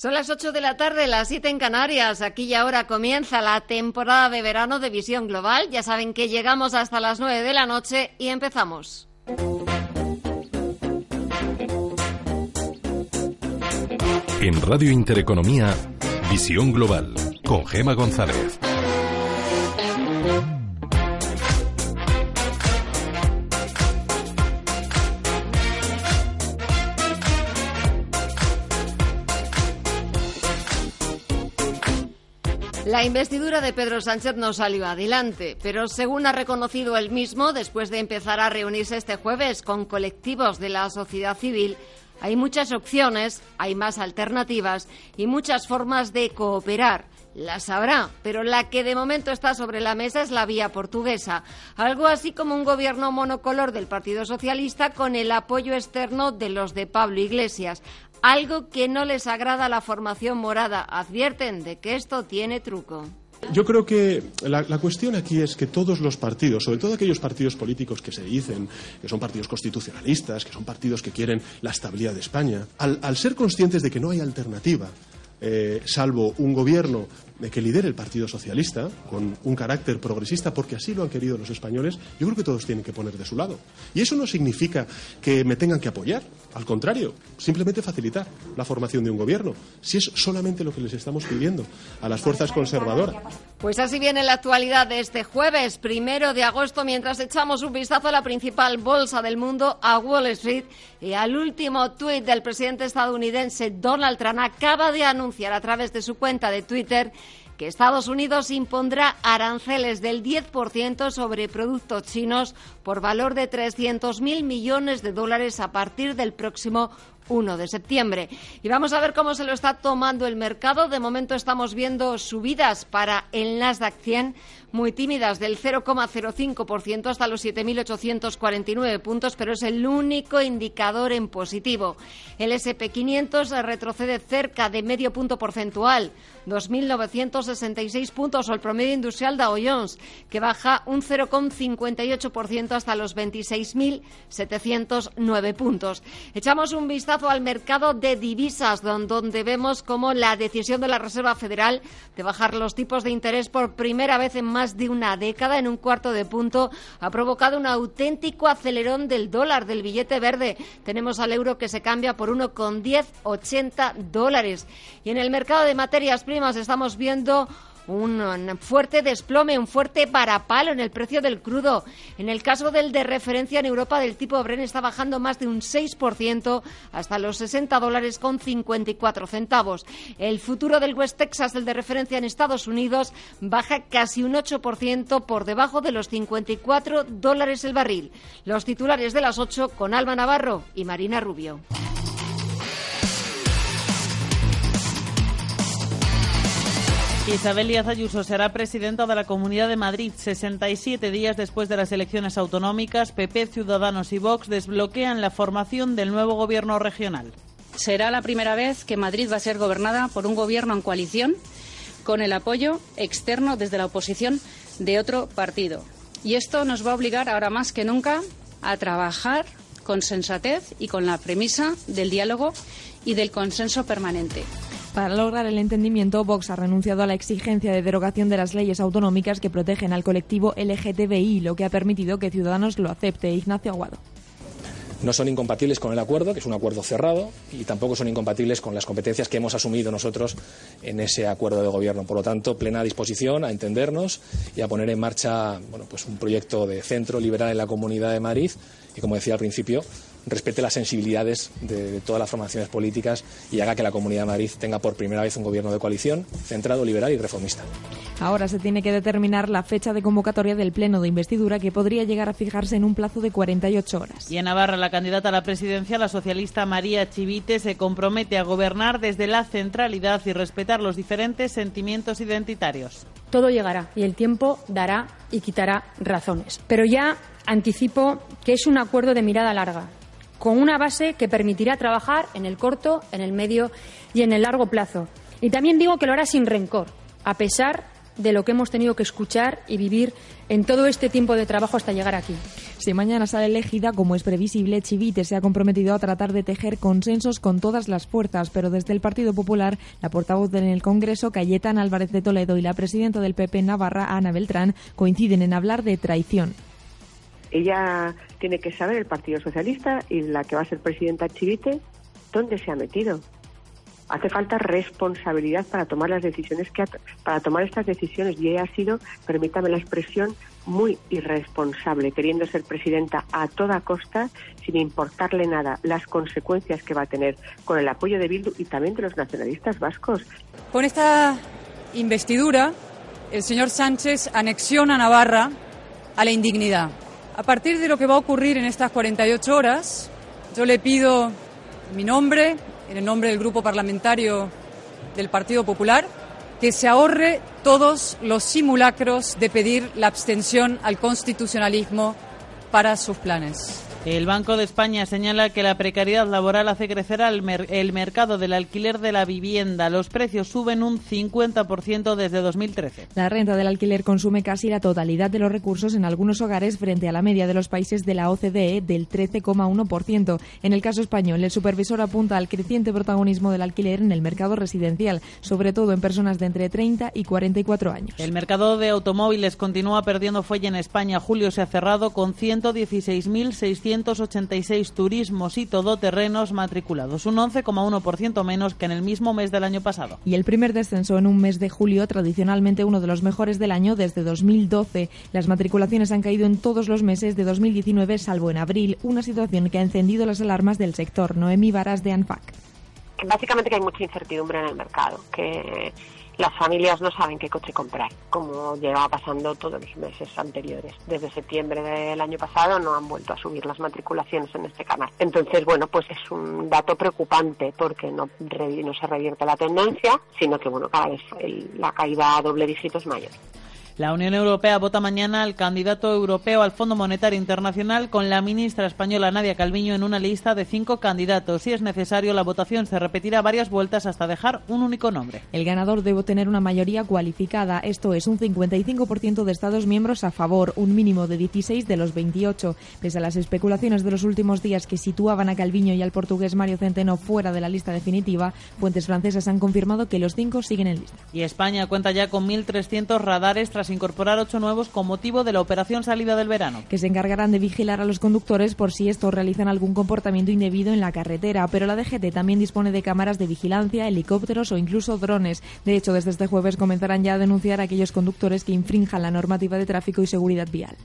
Son las 8 de la tarde, las 7 en Canarias. Aquí y ahora comienza la temporada de verano de Visión Global. Ya saben que llegamos hasta las 9 de la noche y empezamos. En Radio Intereconomía, Visión Global, con Gema González. La investidura de Pedro Sánchez no salió adelante, pero según ha reconocido él mismo, después de empezar a reunirse este jueves con colectivos de la sociedad civil, hay muchas opciones, hay más alternativas y muchas formas de cooperar. Las habrá, pero la que de momento está sobre la mesa es la vía portuguesa, algo así como un gobierno monocolor del Partido Socialista con el apoyo externo de los de Pablo Iglesias, algo que no les agrada a la formación morada. Advierten de que esto tiene truco. Yo creo que la, cuestión aquí es que todos los partidos, sobre todo aquellos partidos políticos que se dicen que son partidos constitucionalistas, que son partidos que quieren la estabilidad de España, al, ser conscientes de que no hay alternativa, eh, salvo un gobierno que lidere el Partido Socialista, con un carácter progresista, porque así lo han querido los españoles, yo creo que todos tienen que poner de su lado. Y eso no significa que me tengan que apoyar, al contrario, simplemente facilitar la formación de un gobierno, si es solamente lo que les estamos pidiendo a las fuerzas conservadoras. Pues así viene la actualidad de este jueves, primero de agosto, mientras echamos un vistazo a la principal bolsa del mundo, a Wall Street, y al último tuit del presidente estadounidense Donald Trump acaba de anunciar a través de su cuenta de Twitter que Estados Unidos impondrá aranceles del 10% sobre productos chinos por valor de 300.000 millones de dólares a partir del próximo 1 de septiembre. Y vamos a ver cómo se lo está tomando el mercado. De momento estamos viendo subidas para el Nasdaq 100 muy tímidas del 0,05% hasta los 7.849 puntos, pero es el único indicador en positivo. El SP500 retrocede cerca de medio punto porcentual, 2.966 puntos, o el promedio industrial Dow Jones, que baja un 0,58% hasta los 26.709 puntos. Echamos un vistazo al mercado de divisas, donde vemos como la decisión de la Reserva Federal de bajar los tipos de interés por primera vez en más de una década, en un cuarto de punto, ha provocado un auténtico acelerón del dólar, del billete verde. Tenemos al euro que se cambia por 1,1080 dólares. Y en el mercado de materias primas estamos viendo un fuerte desplome, un fuerte parapalo en el precio del crudo. En el caso del de referencia en Europa del tipo Bren está bajando más de un 6% hasta los 60 dólares con 54 centavos. El futuro del West Texas, el de referencia en Estados Unidos, baja casi un 8% por debajo de los 54 dólares el barril. Los titulares de las 8 con Alba Navarro y Marina Rubio. Isabel Díaz Ayuso será presidenta de la Comunidad de Madrid 67 días después de las elecciones autonómicas. PP, Ciudadanos y Vox desbloquean la formación del nuevo gobierno regional. Será la primera vez que Madrid va a ser gobernada por un gobierno en coalición con el apoyo externo desde la oposición de otro partido. Y esto nos va a obligar ahora más que nunca a trabajar con sensatez y con la premisa del diálogo y del consenso permanente. Para lograr el entendimiento, Vox ha renunciado a la exigencia de derogación de las leyes autonómicas que protegen al colectivo LGTBI, lo que ha permitido que Ciudadanos lo acepte. Ignacio Aguado no son incompatibles con el acuerdo, que es un acuerdo cerrado, y tampoco son incompatibles con las competencias que hemos asumido nosotros en ese acuerdo de gobierno. Por lo tanto, plena disposición a entendernos y a poner en marcha bueno, pues un proyecto de centro liberal en la Comunidad de Madrid y, como decía al principio, respete las sensibilidades de, todas las formaciones políticas y haga que la Comunidad de Madrid tenga por primera vez un gobierno de coalición centrado, liberal y reformista. Ahora se tiene que determinar la fecha de convocatoria del Pleno de Investidura que podría llegar a fijarse en un plazo de 48 horas. Y en Navarra, la candidata a la presidencia, la socialista María Chivite, se compromete a gobernar desde la centralidad y respetar los diferentes sentimientos identitarios. Todo llegará y el tiempo dará y quitará razones. Pero ya anticipo que es un acuerdo de mirada larga con una base que permitirá trabajar en el corto, en el medio y en el largo plazo. Y también digo que lo hará sin rencor, a pesar de lo que hemos tenido que escuchar y vivir en todo este tiempo de trabajo hasta llegar aquí. Si mañana sale elegida, como es previsible, Chivite se ha comprometido a tratar de tejer consensos con todas las fuerzas, pero desde el Partido Popular, la portavoz en el Congreso, Cayetana Álvarez de Toledo, y la presidenta del PP Navarra, Ana Beltrán, coinciden en hablar de traición. Ella tiene que saber, el Partido Socialista y la que va a ser presidenta Chivite, dónde se ha metido. Hace falta responsabilidad para tomar las decisiones que para tomar estas decisiones y ella ha sido, permítame la expresión, muy irresponsable, queriendo ser presidenta a toda costa, sin importarle nada las consecuencias que va a tener con el apoyo de Bildu y también de los nacionalistas vascos. Con esta investidura, el señor Sánchez anexiona Navarra a la indignidad. A partir de lo que va a ocurrir en estas 48 horas, yo le pido mi nombre, en el nombre del Grupo Parlamentario del Partido Popular, que se ahorre todos los simulacros de pedir la abstención al constitucionalismo para sus planes. El Banco de España señala que la precariedad laboral hace crecer el mercado del alquiler de la vivienda. Los precios suben un 50% desde 2013. La renta del alquiler consume casi la totalidad de los recursos en algunos hogares frente a la media de los países de la OCDE del 13,1%. En el caso español, el supervisor apunta al creciente protagonismo del alquiler en el mercado residencial, sobre todo en personas de entre 30 y 44 años. El mercado de automóviles continúa perdiendo fuelle en España. Julio se ha cerrado con 116.600 286 turismos y todoterrenos matriculados, un 11,1% menos que en el mismo mes del año pasado. Y el primer descenso en un mes de julio, tradicionalmente uno de los mejores del año desde 2012. Las matriculaciones han caído en todos los meses de 2019, salvo en abril, una situación que ha encendido las alarmas del sector. Noemí Varas de ANFAC. Básicamente que hay mucha incertidumbre en el mercado, que las familias no saben qué coche comprar, como lleva pasando todos los meses anteriores. Desde septiembre del año pasado no han vuelto a subir las matriculaciones en este canal. Entonces, bueno, pues es un dato preocupante porque no, no se revierte la tendencia, sino que, bueno, cada vez la caída a doble dígito es mayor. La Unión Europea vota mañana al candidato europeo al Fondo Monetario Internacional con la ministra española Nadia Calviño en una lista de cinco candidatos. Si es necesario, la votación se repetirá varias vueltas hasta dejar un único nombre. El ganador debe tener una mayoría cualificada, esto es un 55% de Estados miembros a favor, un mínimo de 16 de los 28. Pese a las especulaciones de los últimos días que situaban a Calviño y al portugués Mario Centeno fuera de la lista definitiva, fuentes francesas han confirmado que los cinco siguen en lista. Y España cuenta ya con 1.300 radares tras incorporar ocho nuevos con motivo de la operación salida del verano. Que se encargarán de vigilar a los conductores por si estos realizan algún comportamiento indebido en la carretera, pero la DGT también dispone de cámaras de vigilancia, helicópteros o incluso drones. De hecho, desde este jueves comenzarán ya a denunciar a aquellos conductores que infrinjan la normativa de tráfico y seguridad vial.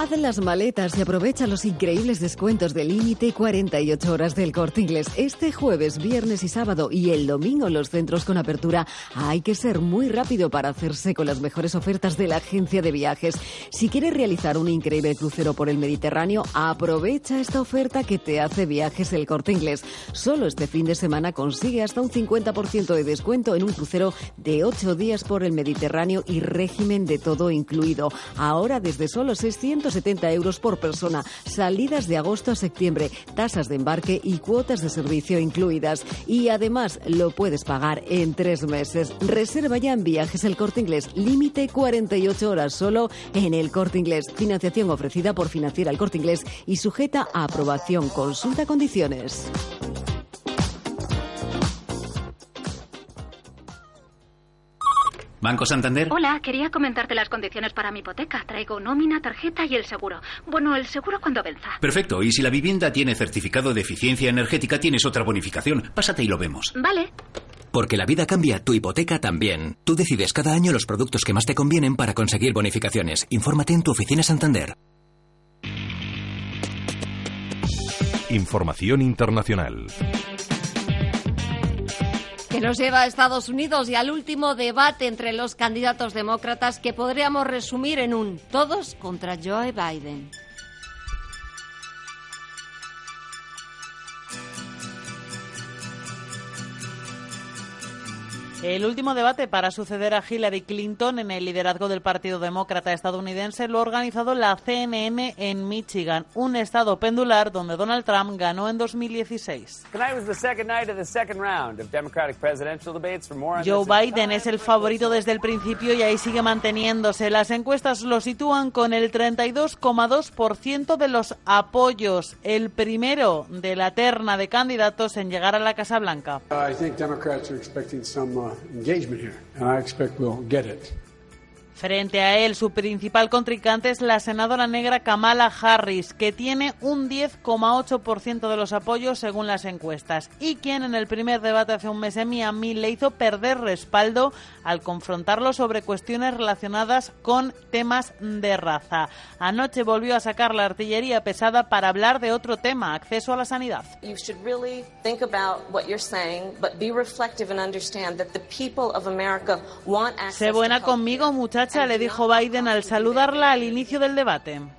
Haz las maletas y aprovecha los increíbles descuentos de límite 48 horas del corte inglés. Este jueves, viernes y sábado y el domingo los centros con apertura. Hay que ser muy rápido para hacerse con las mejores ofertas de la agencia de viajes. Si quieres realizar un increíble crucero por el Mediterráneo, aprovecha esta oferta que te hace viajes el corte inglés. Solo este fin de semana consigue hasta un 50% de descuento en un crucero de 8 días por el Mediterráneo y régimen de todo incluido. Ahora desde solo 600 170 euros por persona, salidas de agosto a septiembre, tasas de embarque y cuotas de servicio incluidas. Y además lo puedes pagar en tres meses. Reserva ya en viajes el corte inglés, límite 48 horas solo en el corte inglés. Financiación ofrecida por Financiera el corte inglés y sujeta a aprobación. Consulta condiciones. Banco Santander. Hola, quería comentarte las condiciones para mi hipoteca. Traigo nómina, tarjeta y el seguro. Bueno, el seguro cuando venza. Perfecto. Y si la vivienda tiene certificado de eficiencia energética, tienes otra bonificación. Pásate y lo vemos. Vale. Porque la vida cambia, tu hipoteca también. Tú decides cada año los productos que más te convienen para conseguir bonificaciones. Infórmate en tu oficina Santander. Información internacional que nos lleva a Estados Unidos y al último debate entre los candidatos demócratas que podríamos resumir en un todos contra Joe Biden. El último debate para suceder a Hillary Clinton en el liderazgo del Partido Demócrata estadounidense lo ha organizado la CNN en Michigan, un estado pendular donde Donald Trump ganó en 2016. Joe Biden es el favorito desde el principio y ahí sigue manteniéndose. Las encuestas lo sitúan con el 32,2% de los apoyos, el primero de la terna de candidatos en llegar a la Casa Blanca. engagement here, and I expect we'll get it. Frente a él, su principal contrincante es la senadora negra Kamala Harris, que tiene un 10,8% de los apoyos según las encuestas, y quien en el primer debate hace un mes en Miami le hizo perder respaldo al confrontarlo sobre cuestiones relacionadas con temas de raza. Anoche volvió a sacar la artillería pesada para hablar de otro tema, acceso a la sanidad. Sé buena conmigo, muchacha, le dijo Biden al saludarla al inicio del debate.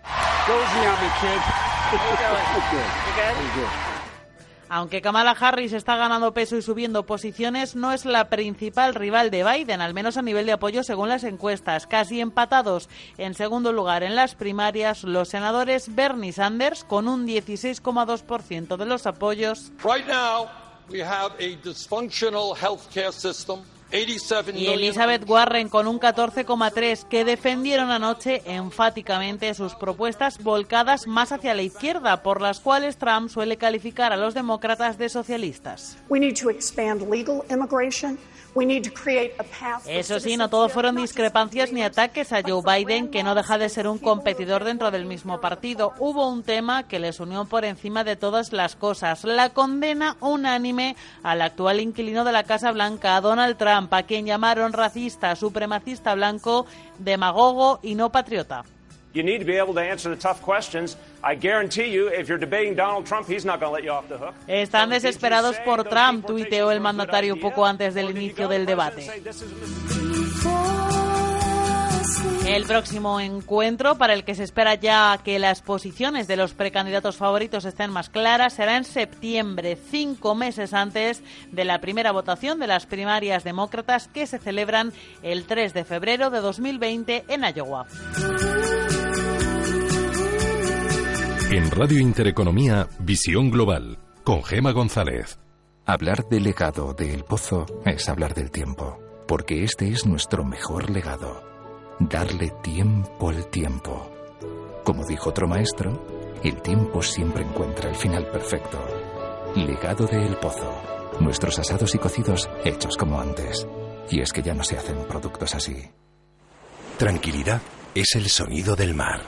Aunque Kamala Harris está ganando peso y subiendo posiciones, no es la principal rival de Biden, al menos a nivel de apoyo según las encuestas. Casi empatados en segundo lugar en las primarias, los senadores Bernie Sanders con un 16,2% de los apoyos. Right now, we have a dysfunctional healthcare system. Y Elizabeth Warren con un 14,3 que defendieron anoche enfáticamente sus propuestas volcadas más hacia la izquierda, por las cuales Trump suele calificar a los demócratas de socialistas. Eso sí, no todo fueron discrepancias ni ataques a Joe Biden, que no deja de ser un competidor dentro del mismo partido. Hubo un tema que les unió por encima de todas las cosas, la condena unánime al actual inquilino de la Casa Blanca, Donald Trump, a quien llamaron racista, supremacista blanco, demagogo y no patriota. You need to be able to answer the tough questions. I guarantee you, if you're debating Donald Trump, he's not going to let you off the hook. Están desesperados por Trump, tuiteó el mandatario poco antes del inicio del debate. El próximo encuentro, para el que se espera ya que las posiciones de los precandidatos favoritos estén más claras, será en septiembre, cinco meses antes de la primera votación de las primarias demócratas que se celebran el 3 de febrero de 2020 en Iowa. En Radio Intereconomía, Visión Global, con Gema González. Hablar del legado de El Pozo es hablar del tiempo, porque este es nuestro mejor legado. Darle tiempo al tiempo. Como dijo otro maestro, el tiempo siempre encuentra el final perfecto. Legado de El Pozo. Nuestros asados y cocidos hechos como antes. Y es que ya no se hacen productos así. Tranquilidad es el sonido del mar.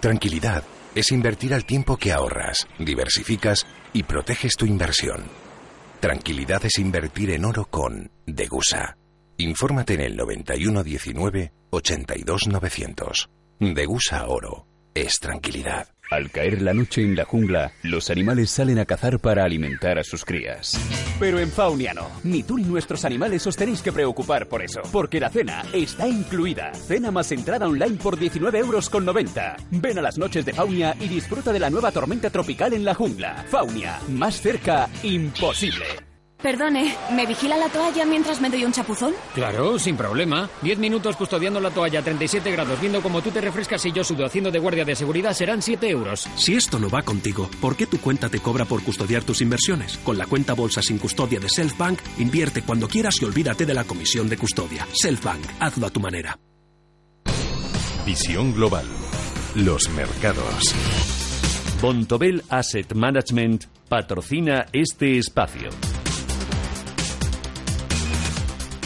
Tranquilidad es invertir al tiempo que ahorras, diversificas y proteges tu inversión. Tranquilidad es invertir en oro con Degusa. Infórmate en el 9119 82900. Degusa Oro. Es tranquilidad. Al caer la noche en la jungla, los animales salen a cazar para alimentar a sus crías. Pero en Faunia no. Ni tú ni nuestros animales os tenéis que preocupar por eso. Porque la cena está incluida. Cena más entrada online por 19 euros con 90. Ven a las noches de Faunia y disfruta de la nueva tormenta tropical en la jungla. Faunia, más cerca, imposible. Perdone, ¿me vigila la toalla mientras me doy un chapuzón? Claro, sin problema. Diez minutos custodiando la toalla a 37 grados, viendo cómo tú te refrescas y yo sudo haciendo de guardia de seguridad, serán 7 euros. Si esto no va contigo, ¿por qué tu cuenta te cobra por custodiar tus inversiones? Con la cuenta bolsa sin custodia de Selfbank, invierte cuando quieras y olvídate de la comisión de custodia. Selfbank, hazlo a tu manera. Visión Global. Los mercados. Bontobel Asset Management patrocina este espacio.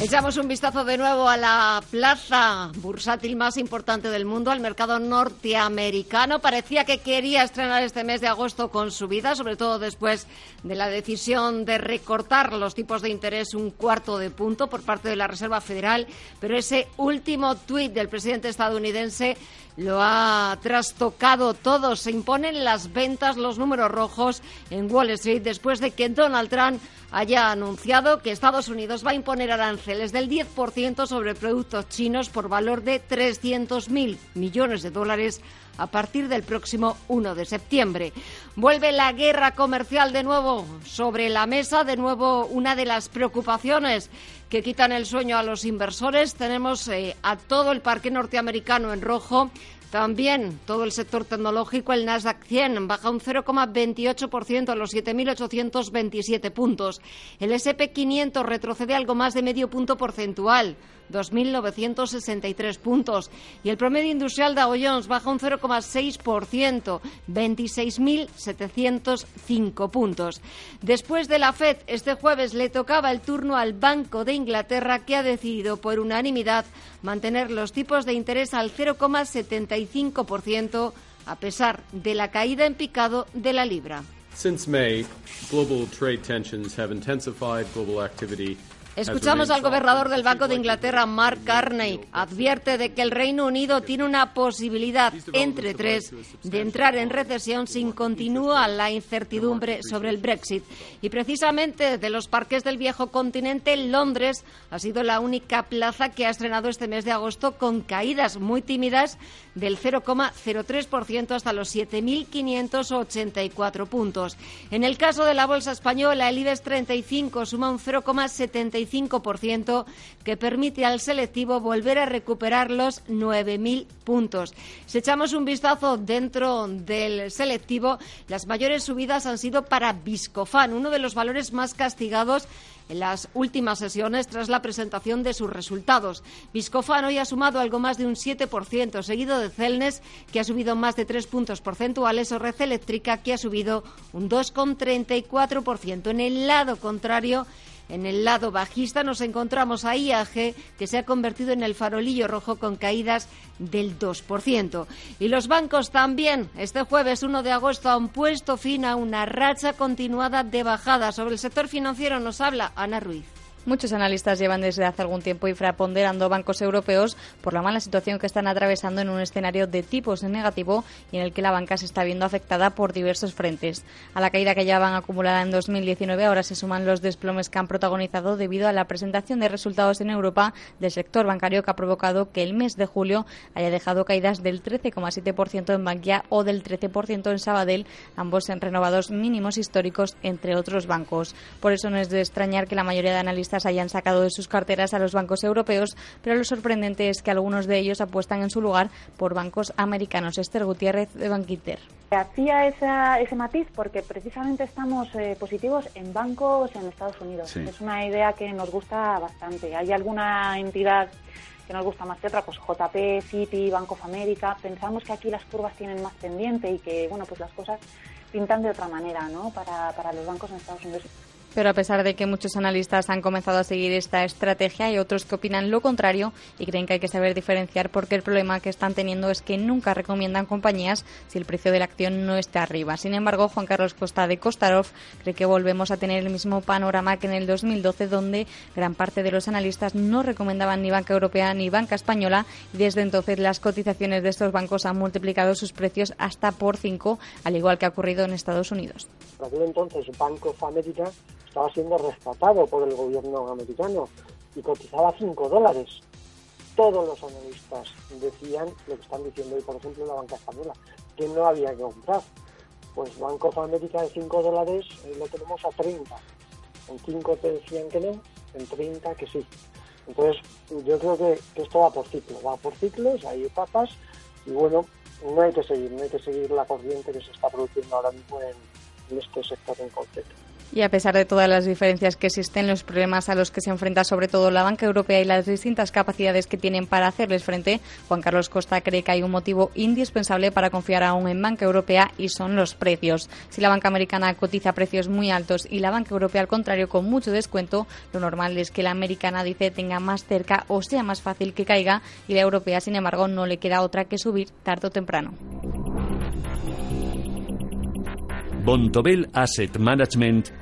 Echamos un vistazo de nuevo a la plaza bursátil más importante del mundo, al mercado norteamericano. Parecía que quería estrenar este mes de agosto con subida, sobre todo después de la decisión de recortar los tipos de interés un cuarto de punto por parte de la Reserva Federal, pero ese último tuit del presidente estadounidense lo ha trastocado todo. Se imponen las ventas, los números rojos en Wall Street después de que Donald Trump haya anunciado que Estados Unidos va a imponer aranceles del 10% sobre productos chinos por valor de 300.000 millones de dólares a partir del próximo 1 de septiembre. Vuelve la guerra comercial de nuevo sobre la mesa, de nuevo una de las preocupaciones que quitan el sueño a los inversores. Tenemos eh, a todo el parque norteamericano en rojo. También todo el sector tecnológico, el Nasdaq 100 baja un 0,28% a los 7.827 puntos. El SP 500 retrocede algo más de medio punto porcentual. 2.963 puntos. Y el promedio industrial de Jones baja un 0,6%, 26.705 puntos. Después de la FED, este jueves le tocaba el turno al Banco de Inglaterra, que ha decidido por unanimidad mantener los tipos de interés al 0,75%, a pesar de la caída en picado de la libra. Since May, global trade tensions have intensified global activity Escuchamos al gobernador del Banco de Inglaterra, Mark Carney. Advierte de que el Reino Unido tiene una posibilidad entre tres de entrar en recesión sin continúa la incertidumbre sobre el Brexit. Y precisamente de los parques del viejo continente, Londres ha sido la única plaza que ha estrenado este mes de agosto con caídas muy tímidas del 0,03% hasta los 7.584 puntos. En el caso de la bolsa española, el IBEX 35 suma un 0,75% que permite al selectivo volver a recuperar los 9.000 puntos. Si echamos un vistazo dentro del selectivo, las mayores subidas han sido para Viscofan, uno de los valores más castigados en las últimas sesiones tras la presentación de sus resultados. Viscofan hoy ha sumado algo más de un 7%, seguido de Celnes, que ha subido más de tres puntos porcentuales, o Red Eléctrica, que ha subido un 2,34%. En el lado contrario, en el lado bajista nos encontramos a IAG, que se ha convertido en el farolillo rojo con caídas del 2%. Y los bancos también. Este jueves 1 de agosto han puesto fin a una racha continuada de bajada. Sobre el sector financiero nos habla Ana Ruiz. Muchos analistas llevan desde hace algún tiempo infraponderando bancos europeos por la mala situación que están atravesando en un escenario de tipos en negativo y en el que la banca se está viendo afectada por diversos frentes. A la caída que ya van acumulada en 2019 ahora se suman los desplomes que han protagonizado debido a la presentación de resultados en Europa del sector bancario que ha provocado que el mes de julio haya dejado caídas del 13,7% en Bankia o del 13% en Sabadell, ambos en renovados mínimos históricos entre otros bancos. Por eso no es de extrañar que la mayoría de analistas hayan sacado de sus carteras a los bancos europeos, pero lo sorprendente es que algunos de ellos apuestan en su lugar por bancos americanos. Esther Gutiérrez de Banquiter. Hacía ese matiz porque precisamente estamos eh, positivos en bancos en Estados Unidos. Es una idea que nos gusta bastante. Hay alguna entidad que nos gusta más que otra, pues JP, Citi, Bank of America. Pensamos que aquí las curvas tienen más pendiente y que, bueno, pues las cosas pintan de otra manera, ¿no? Para, para los bancos en Estados Unidos. Pero a pesar de que muchos analistas han comenzado a seguir esta estrategia, hay otros que opinan lo contrario y creen que hay que saber diferenciar porque el problema que están teniendo es que nunca recomiendan compañías si el precio de la acción no está arriba. Sin embargo, Juan Carlos Costa de Kostarov cree que volvemos a tener el mismo panorama que en el 2012, donde gran parte de los analistas no recomendaban ni banca europea ni banca española y desde entonces las cotizaciones de estos bancos han multiplicado sus precios hasta por cinco, al igual que ha ocurrido en Estados Unidos. entonces, Banco estaba siendo rescatado por el gobierno americano y cotizaba 5 dólares. Todos los analistas decían lo que están diciendo hoy, por ejemplo, la banca española, que no había que comprar. Pues Banco of America de 5 dólares lo tenemos a 30. En 5 te decían que no, en 30 que sí. Entonces, yo creo que, esto va por ciclo, va por ciclos, hay etapas, y bueno, no hay que seguir, no hay que seguir la corriente que se está produciendo ahora mismo en este sector en concreto. Y a pesar de todas las diferencias que existen, los problemas a los que se enfrenta sobre todo la banca europea y las distintas capacidades que tienen para hacerles frente, Juan Carlos Costa cree que hay un motivo indispensable para confiar aún en banca europea y son los precios. Si la banca americana cotiza precios muy altos y la banca europea al contrario con mucho descuento, lo normal es que la americana dice tenga más cerca o sea más fácil que caiga y la europea sin embargo no le queda otra que subir tarde o temprano. Bontobel Asset Management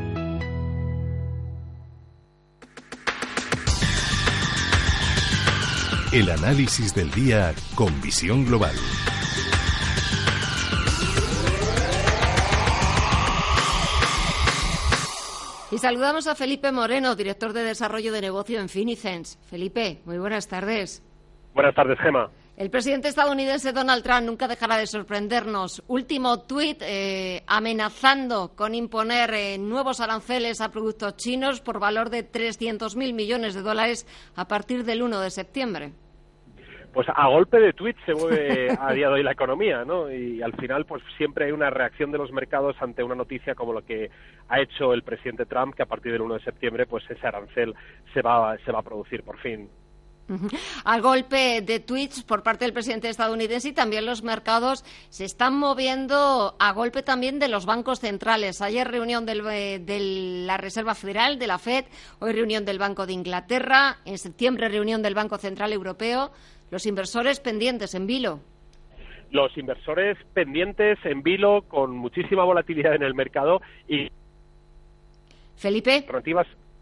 El análisis del día con visión global. Y saludamos a Felipe Moreno, director de Desarrollo de Negocio en Finicens. Felipe, muy buenas tardes. Buenas tardes, Gema. El presidente estadounidense Donald Trump nunca dejará de sorprendernos. Último tuit eh, amenazando con imponer eh, nuevos aranceles a productos chinos por valor de 300.000 millones de dólares a partir del 1 de septiembre pues a golpe de tweet se mueve a día de hoy la economía, ¿no? Y al final, pues siempre hay una reacción de los mercados ante una noticia como lo que ha hecho el presidente Trump, que a partir del 1 de septiembre, pues ese arancel se va, se va a producir por fin. Al golpe de tweets por parte del presidente estadounidense y también los mercados se están moviendo a golpe también de los bancos centrales. Ayer reunión eh, de la Reserva Federal, de la FED, hoy reunión del Banco de Inglaterra, en septiembre reunión del Banco Central Europeo. Los inversores pendientes en vilo. Los inversores pendientes en vilo con muchísima volatilidad en el mercado y. Felipe.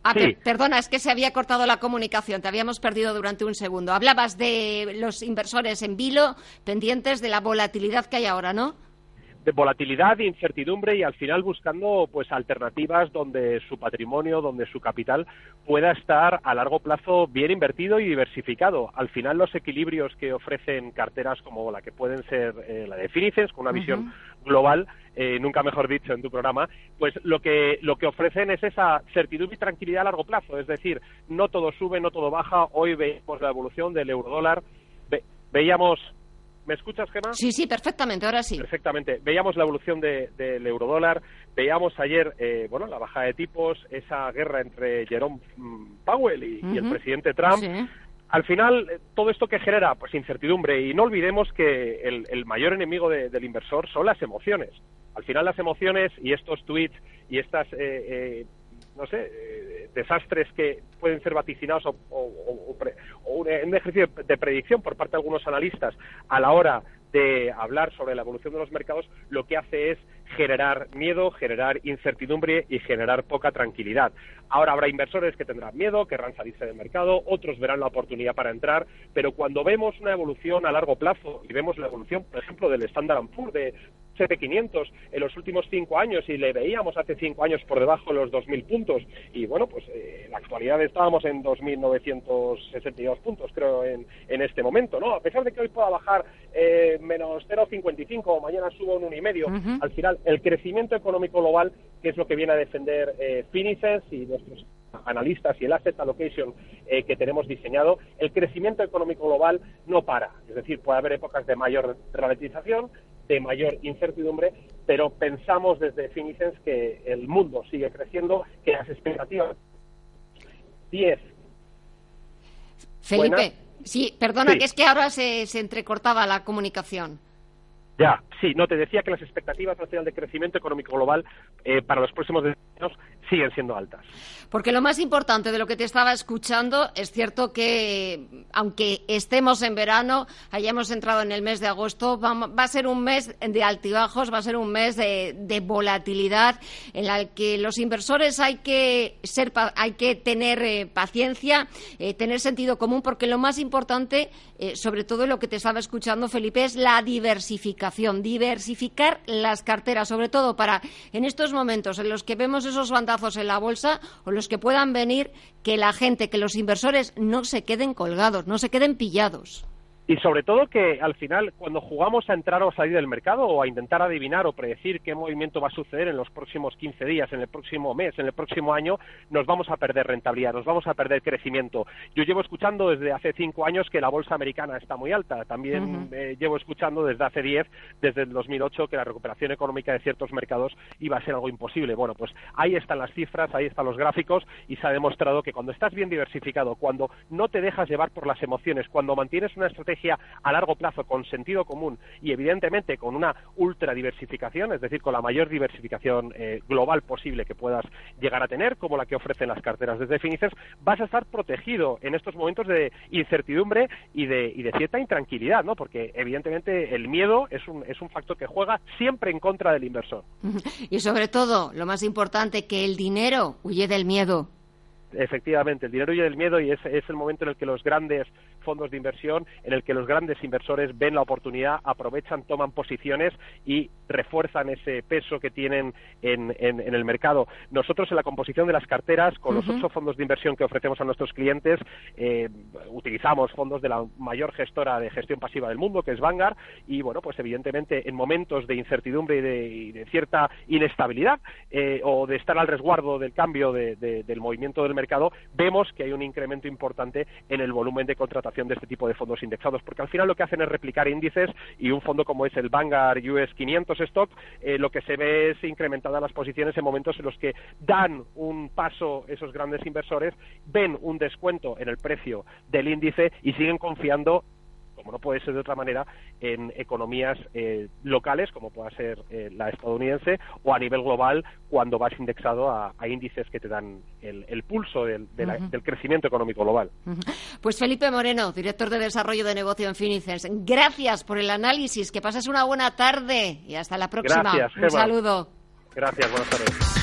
Ah, perdona, es que se había cortado la comunicación, te habíamos perdido durante un segundo. Hablabas de los inversores en vilo pendientes de la volatilidad que hay ahora, ¿no? De volatilidad, de incertidumbre y al final buscando pues alternativas donde su patrimonio, donde su capital pueda estar a largo plazo bien invertido y diversificado. Al final los equilibrios que ofrecen carteras como la que pueden ser eh, la de Finicens con una visión global, eh, nunca mejor dicho en tu programa, pues lo que lo que ofrecen es esa certidumbre y tranquilidad a largo plazo, es decir, no todo sube, no todo baja. Hoy veíamos la evolución del eurodólar, veíamos ¿Me escuchas, Gemma? Sí, sí, perfectamente, ahora sí. Perfectamente. Veíamos la evolución del eurodólar, veíamos ayer, eh, bueno, la bajada de tipos, esa guerra entre Jerome mm, Powell y, el presidente Trump. Al final, eh, todo esto que genera, pues incertidumbre, y no olvidemos que el, mayor enemigo del inversor son las emociones. Al final, las emociones y estos tweets y estas eh, no sé, eh, desastres que pueden ser vaticinados o, un ejercicio de predicción por parte de algunos analistas a la hora de hablar sobre la evolución de los mercados, lo que hace es generar miedo, generar incertidumbre y generar poca tranquilidad. Ahora habrá inversores que tendrán miedo, querrán salirse del mercado, otros verán la oportunidad para entrar, pero cuando vemos una evolución a largo plazo y vemos la evolución, por ejemplo, del Standard Poor's de SP500 en los últimos cinco años y le veíamos hace cinco años por debajo de los 2.000 puntos y bueno, pues eh, en la actualidad estábamos en 2.962 puntos creo en, en este momento, ¿no? A pesar de que hoy pueda bajar eh, menos 0,55 o mañana suba un 1,5, al final el crecimiento económico global, que es lo que viene a defender eh, y nuestros analistas y el asset allocation eh, que tenemos diseñado, el crecimiento económico global no para. Es decir, puede haber épocas de mayor ralentización, de mayor incertidumbre, pero pensamos desde Finicens que el mundo sigue creciendo, que las expectativas 10 Felipe, sí, perdona, que es que ahora se, se entrecortaba la comunicación. Ya, sí, no te decía que las expectativas nacional de crecimiento económico global eh, para los próximos años siguen siendo altas. Porque lo más importante de lo que te estaba escuchando es cierto que, aunque estemos en verano, hayamos entrado en el mes de agosto, va, a ser un mes de altibajos, va a ser un mes de, volatilidad en el que los inversores hay que ser, hay que tener eh, paciencia, eh, tener sentido común, porque lo más importante, sobre todo lo que te estaba escuchando, Felipe, es la diversificación diversificar las carteras, sobre todo para en estos momentos en los que vemos esos bandazos en la bolsa o los que puedan venir, que la gente, que los inversores no se queden colgados, no se queden pillados. Y sobre todo que al final, cuando jugamos a entrar o salir del mercado o a intentar adivinar o predecir qué movimiento va a suceder en los próximos 15 días, en el próximo mes, en el próximo año, nos vamos a perder rentabilidad, nos vamos a perder crecimiento. Yo llevo escuchando desde hace cinco años que la bolsa americana está muy alta. También eh, llevo escuchando desde hace diez, desde el 2008, que la recuperación económica de ciertos mercados iba a ser algo imposible. Bueno, pues ahí están las cifras, ahí están los gráficos y se ha demostrado que cuando estás bien diversificado, cuando no te dejas llevar por las emociones, cuando mantienes una estrategia estrategia a largo plazo con sentido común y evidentemente con una ultra diversificación, es decir, con la mayor diversificación eh, global posible que puedas llegar a tener, como la que ofrecen las carteras desde Finices, vas a estar protegido en estos momentos de incertidumbre y de, y de cierta intranquilidad, ¿no? Porque evidentemente el miedo es un, es un factor que juega siempre en contra del inversor. Y sobre todo, lo más importante, que el dinero huye del miedo. Efectivamente, el dinero y el miedo y es, es el momento en el que los grandes fondos de inversión, en el que los grandes inversores ven la oportunidad, aprovechan, toman posiciones y refuerzan ese peso que tienen en, en, el mercado. Nosotros en la composición de las carteras, con los ocho fondos de inversión que ofrecemos a nuestros clientes, eh, utilizamos fondos de la mayor gestora de gestión pasiva del mundo, que es Vanguard, y bueno, pues evidentemente en momentos de incertidumbre y de, y de cierta inestabilidad eh, o de estar al resguardo del cambio de, de, del movimiento del mercado, vemos que hay un incremento importante en el volumen de contratación de este tipo de fondos indexados, porque al final lo que hacen es replicar índices y un fondo como es el Vanguard US 500 Stock, eh, lo que se ve es incrementadas las posiciones en momentos en los que dan un paso esos grandes inversores, ven un descuento en el precio del índice y siguen confiando como no puede ser de otra manera, en economías eh, locales, como pueda ser eh, la estadounidense, o a nivel global, cuando vas indexado a, índices que te dan el, pulso del, crecimiento económico global. Pues Felipe Moreno, director de Desarrollo de Negocio en Finicens, gracias por el análisis, que pases una buena tarde y hasta la próxima. Gracias, Un saludo. Gracias, buenas tardes.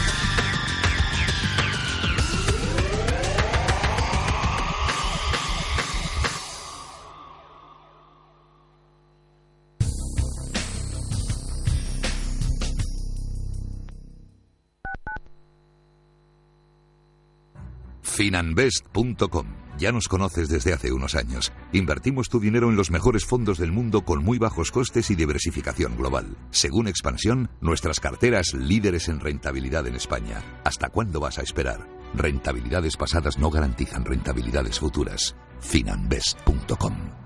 Finanbest.com. Ya nos conoces desde hace unos años. Invertimos tu dinero en los mejores fondos del mundo con muy bajos costes y diversificación global. Según expansión, nuestras carteras líderes en rentabilidad en España. ¿Hasta cuándo vas a esperar? Rentabilidades pasadas no garantizan rentabilidades futuras. Finanbest.com.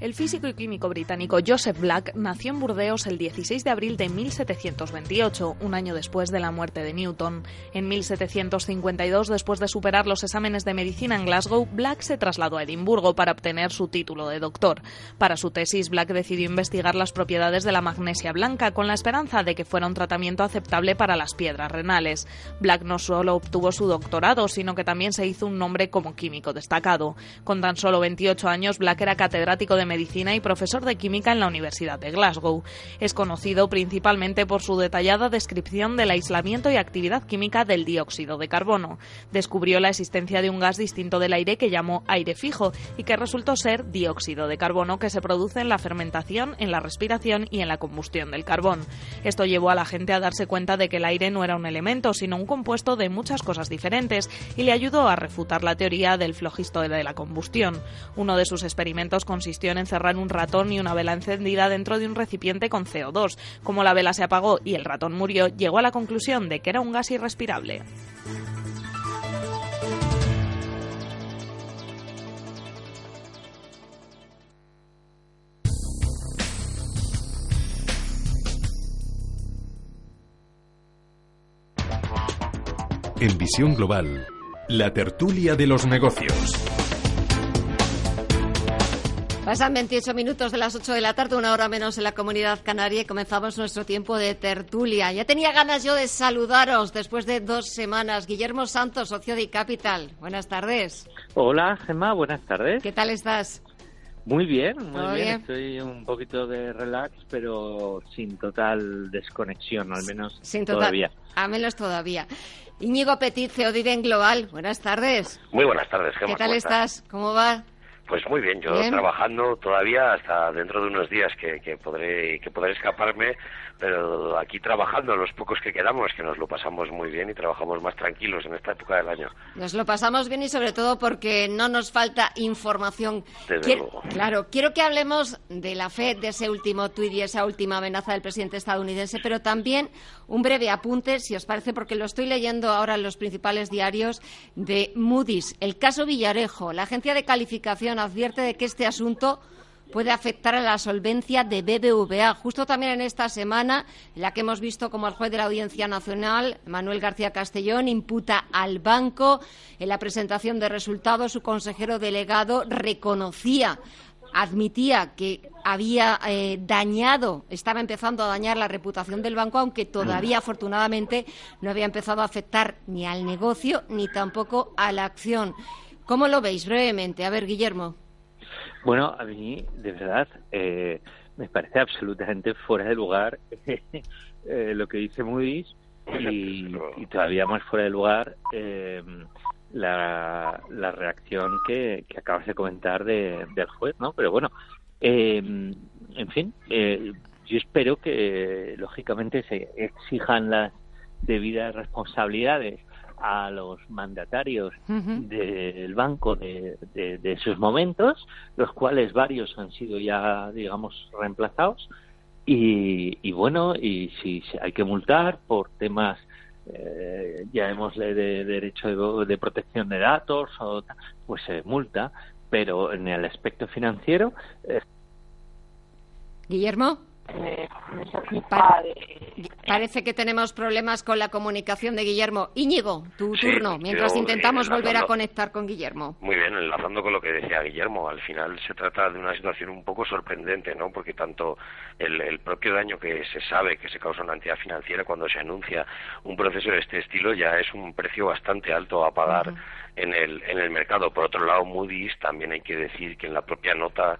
El físico y químico británico Joseph Black nació en Burdeos el 16 de abril de 1728, un año después de la muerte de Newton. En 1752, después de superar los exámenes de medicina en Glasgow, Black se trasladó a Edimburgo para obtener su título de doctor. Para su tesis, Black decidió investigar las propiedades de la magnesia blanca con la esperanza de que fuera un tratamiento aceptable para las piedras renales. Black no solo obtuvo su doctorado, sino que también se hizo un nombre como químico destacado. Con tan solo 28 años, Black era catedrático de medicina y profesor de química en la Universidad de Glasgow. Es conocido principalmente por su detallada descripción del aislamiento y actividad química del dióxido de carbono. Descubrió la existencia de un gas distinto del aire que llamó aire fijo y que resultó ser dióxido de carbono que se produce en la fermentación, en la respiración y en la combustión del carbón. Esto llevó a la gente a darse cuenta de que el aire no era un elemento, sino un compuesto de muchas cosas diferentes y le ayudó a refutar la teoría del flogisto de la combustión. Uno de sus experimentos consistió en encerrar un ratón y una vela encendida dentro de un recipiente con CO2. Como la vela se apagó y el ratón murió, llegó a la conclusión de que era un gas irrespirable. En Visión Global, la tertulia de los negocios. Pasan 28 minutos de las 8 de la tarde, una hora menos en la comunidad canaria y comenzamos nuestro tiempo de tertulia. Ya tenía ganas yo de saludaros después de dos semanas. Guillermo Santos, socio de Capital. Buenas tardes. Hola, Gemma, buenas tardes. ¿Qué tal estás? Muy bien, muy bien? Estoy un poquito de relax, pero sin total desconexión, al menos sin total, todavía. Al menos todavía. Íñigo Petit, CEO de Global. Buenas tardes. Muy buenas tardes, Gemma. ¿Qué tal estás? ¿Cómo va? Pues muy bien, yo trabajando todavía hasta dentro de unos días que, que podré que podré escaparme, pero aquí trabajando los pocos que quedamos, que nos lo pasamos muy bien y trabajamos más tranquilos en esta época del año. Nos lo pasamos bien y sobre todo porque no nos falta información. Claro, quiero que hablemos de la fe de ese último tuit y esa última amenaza del presidente estadounidense, pero también un breve apunte, si os parece, porque lo estoy leyendo ahora en los principales diarios de Moody's. El caso Villarejo, la agencia de calificación advierte de que este asunto puede afectar a la solvencia de BBVA. Justo también en esta semana, en la que hemos visto como el juez de la Audiencia Nacional, Manuel García Castellón, imputa al banco. En la presentación de resultados, su consejero delegado reconocía admitía que había eh, dañado, estaba empezando a dañar la reputación del banco, aunque todavía afortunadamente no había empezado a afectar ni al negocio ni tampoco a la acción. ¿Cómo lo veis brevemente? A ver, Guillermo. Bueno, a mí, de verdad, eh, me parece absolutamente fuera de lugar eh, lo que dice Moody's y, todavía más fuera de lugar eh, la, reacción que, acabas de comentar del juez, ¿no? Pero bueno, en fin, yo espero que, lógicamente, se exijan las debidas responsabilidades a los mandatarios del banco de, de, sus momentos, los cuales varios han sido ya, digamos, reemplazados. Y, bueno, y si hay que multar por temas, eh, ya hemos de, derecho de, protección de datos, o, pues se multa, pero en el aspecto financiero. Eh, Guillermo parece que tenemos problemas con la comunicación de Guillermo. Íñigo, tu turno, mientras intentamos volver a conectar con Guillermo. Muy bien, enlazando con lo que decía Guillermo, al final se trata de una situación un poco sorprendente, ¿no? Porque tanto el, propio daño que se sabe que se causa una entidad financiera cuando se anuncia un proceso de este estilo ya es un precio bastante alto a pagar en, el, en el mercado. Por otro lado, Moody's también hay que decir que en la propia nota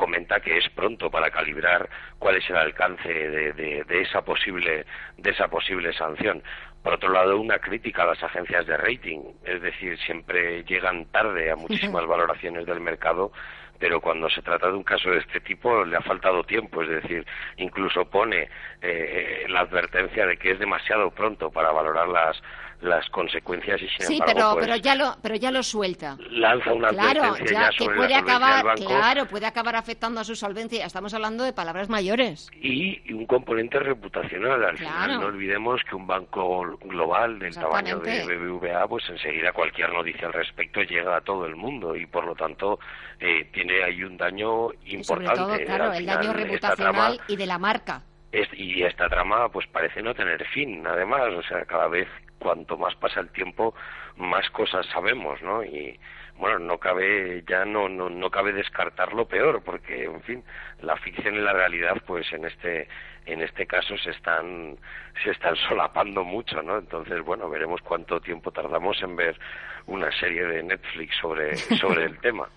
comenta que es pronto para calibrar cuál es el alcance de, esa posible de esa posible sanción. Por otro lado, una crítica a las agencias de rating, es decir, siempre llegan tarde a muchísimas valoraciones del mercado, pero cuando se trata de un caso de este tipo le ha faltado tiempo, es decir, incluso pone eh, la advertencia de que es demasiado pronto para valorar las las consecuencias y sin sí, embargo, pero, pues, pero ya lo pero ya lo suelta. Lanza una claro, ya, que puede acabar, banco, claro, puede acabar afectando a su solvencia. Estamos hablando de palabras mayores. Y, un componente reputacional. Al final no olvidemos que un banco global del tamaño de BBVA, pues enseguida cualquier noticia al respecto llega a todo el mundo y por lo tanto eh, tiene ahí un daño importante. sobre todo, claro, el daño reputacional y de la marca. y esta trama pues parece no tener fin además o sea cada vez cuanto más pasa el tiempo, más cosas sabemos, ¿no? Y bueno, no cabe ya no, no no cabe descartar lo peor, porque en fin, la ficción y la realidad, pues en este en este caso se están se están solapando mucho, ¿no? Entonces, bueno, veremos cuánto tiempo tardamos en ver una serie de Netflix sobre sobre el tema.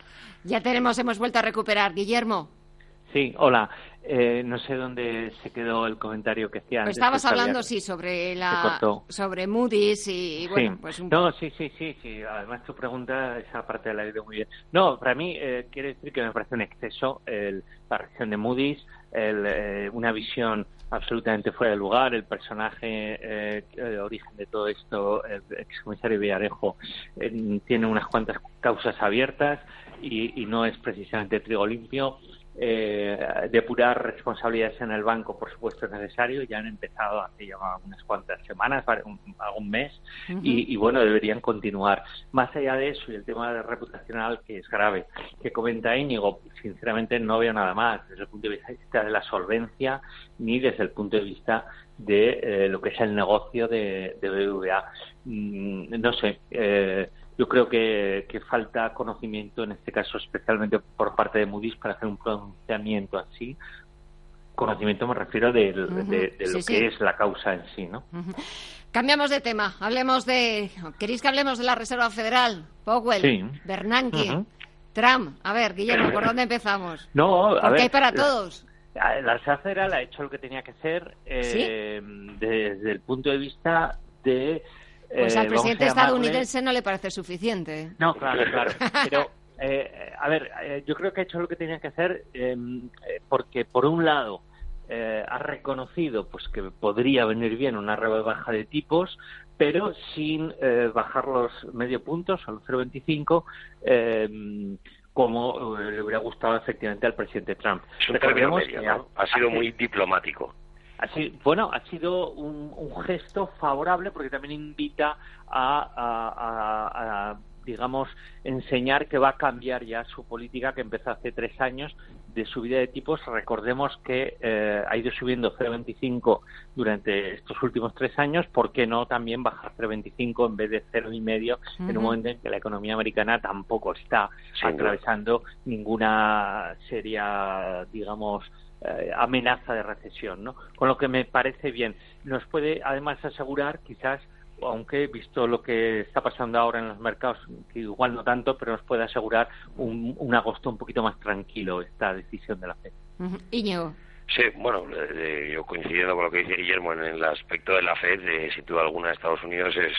Ya tenemos, hemos vuelto a recuperar, Guillermo. Sí, hola. Eh, no sé dónde se quedó el comentario que hacía pues Estabas hablando, sí, sobre la sobre Moody's y, bueno, pues un No, sí, sí, sí, sí. Además tu pregunta, esa parte la he muy bien. No, para mí eh, quiere decir que me parece un exceso el, la reacción de Moody's, el, eh, una visión absolutamente fuera de lugar. El personaje, eh, el origen de todo esto, el excomisario Villarejo, tiene unas cuantas causas abiertas y, y no es precisamente trigo limpio eh, depurar responsabilidades en el banco, por supuesto, es necesario. Ya han empezado hace ya unas cuantas semanas, un, mes, y, bueno, deberían continuar. Más allá de eso y el tema reputacional, que es grave, que comenta Íñigo, sinceramente no veo nada más desde el punto de vista de la solvencia ni desde el punto de vista de eh, lo que es el negocio de, de BBVA. Mm, no sé. Eh, yo creo que, falta conocimiento, en este caso especialmente por parte de Moody's, para hacer un pronunciamiento así. Conocimiento me refiero de, lo que es la causa en sí, ¿no? Cambiamos de tema. Hablemos de. ¿Queréis que hablemos de la Reserva Federal? Powell, Bernanke, Trump. A ver, Guillermo, ¿por dónde empezamos? No, Porque hay para todos. La Reserva Federal ha hecho lo que tenía que hacer eh, desde el punto de vista de pues al eh, presidente estadounidense no le parece suficiente. No, claro, claro. Pero Eh, a ver, eh, yo creo que ha hecho lo que tenía que hacer em, eh, porque, por un lado, ha reconocido pues que podría venir bien una rebaja de tipos, pero sin bajar los medio puntos a los 0,25 em, como le hubiera gustado efectivamente al presidente Trump. Ha sido muy diplomático. Así, bueno, ha sido un, gesto favorable porque también invita a digamos, enseñar que va a cambiar ya su política que empezó hace tres años de subida de tipos. Recordemos que eh, ha ido subiendo 0,25 durante estos últimos tres años. ¿Por qué no también bajar 0,25 en vez de 0,5 en un momento en que la economía americana tampoco está atravesando ninguna seria, digamos, eh, amenaza de recesión, ¿no? Con lo que me parece bien. Nos puede además asegurar quizás aunque visto lo que está pasando ahora en los mercados, que igual no tanto, pero nos puede asegurar un, un agosto un poquito más tranquilo esta decisión de la FED. Sí, bueno, yo coincidiendo con lo que dice Guillermo en el aspecto de la FED, de, sin duda alguna Estados Unidos es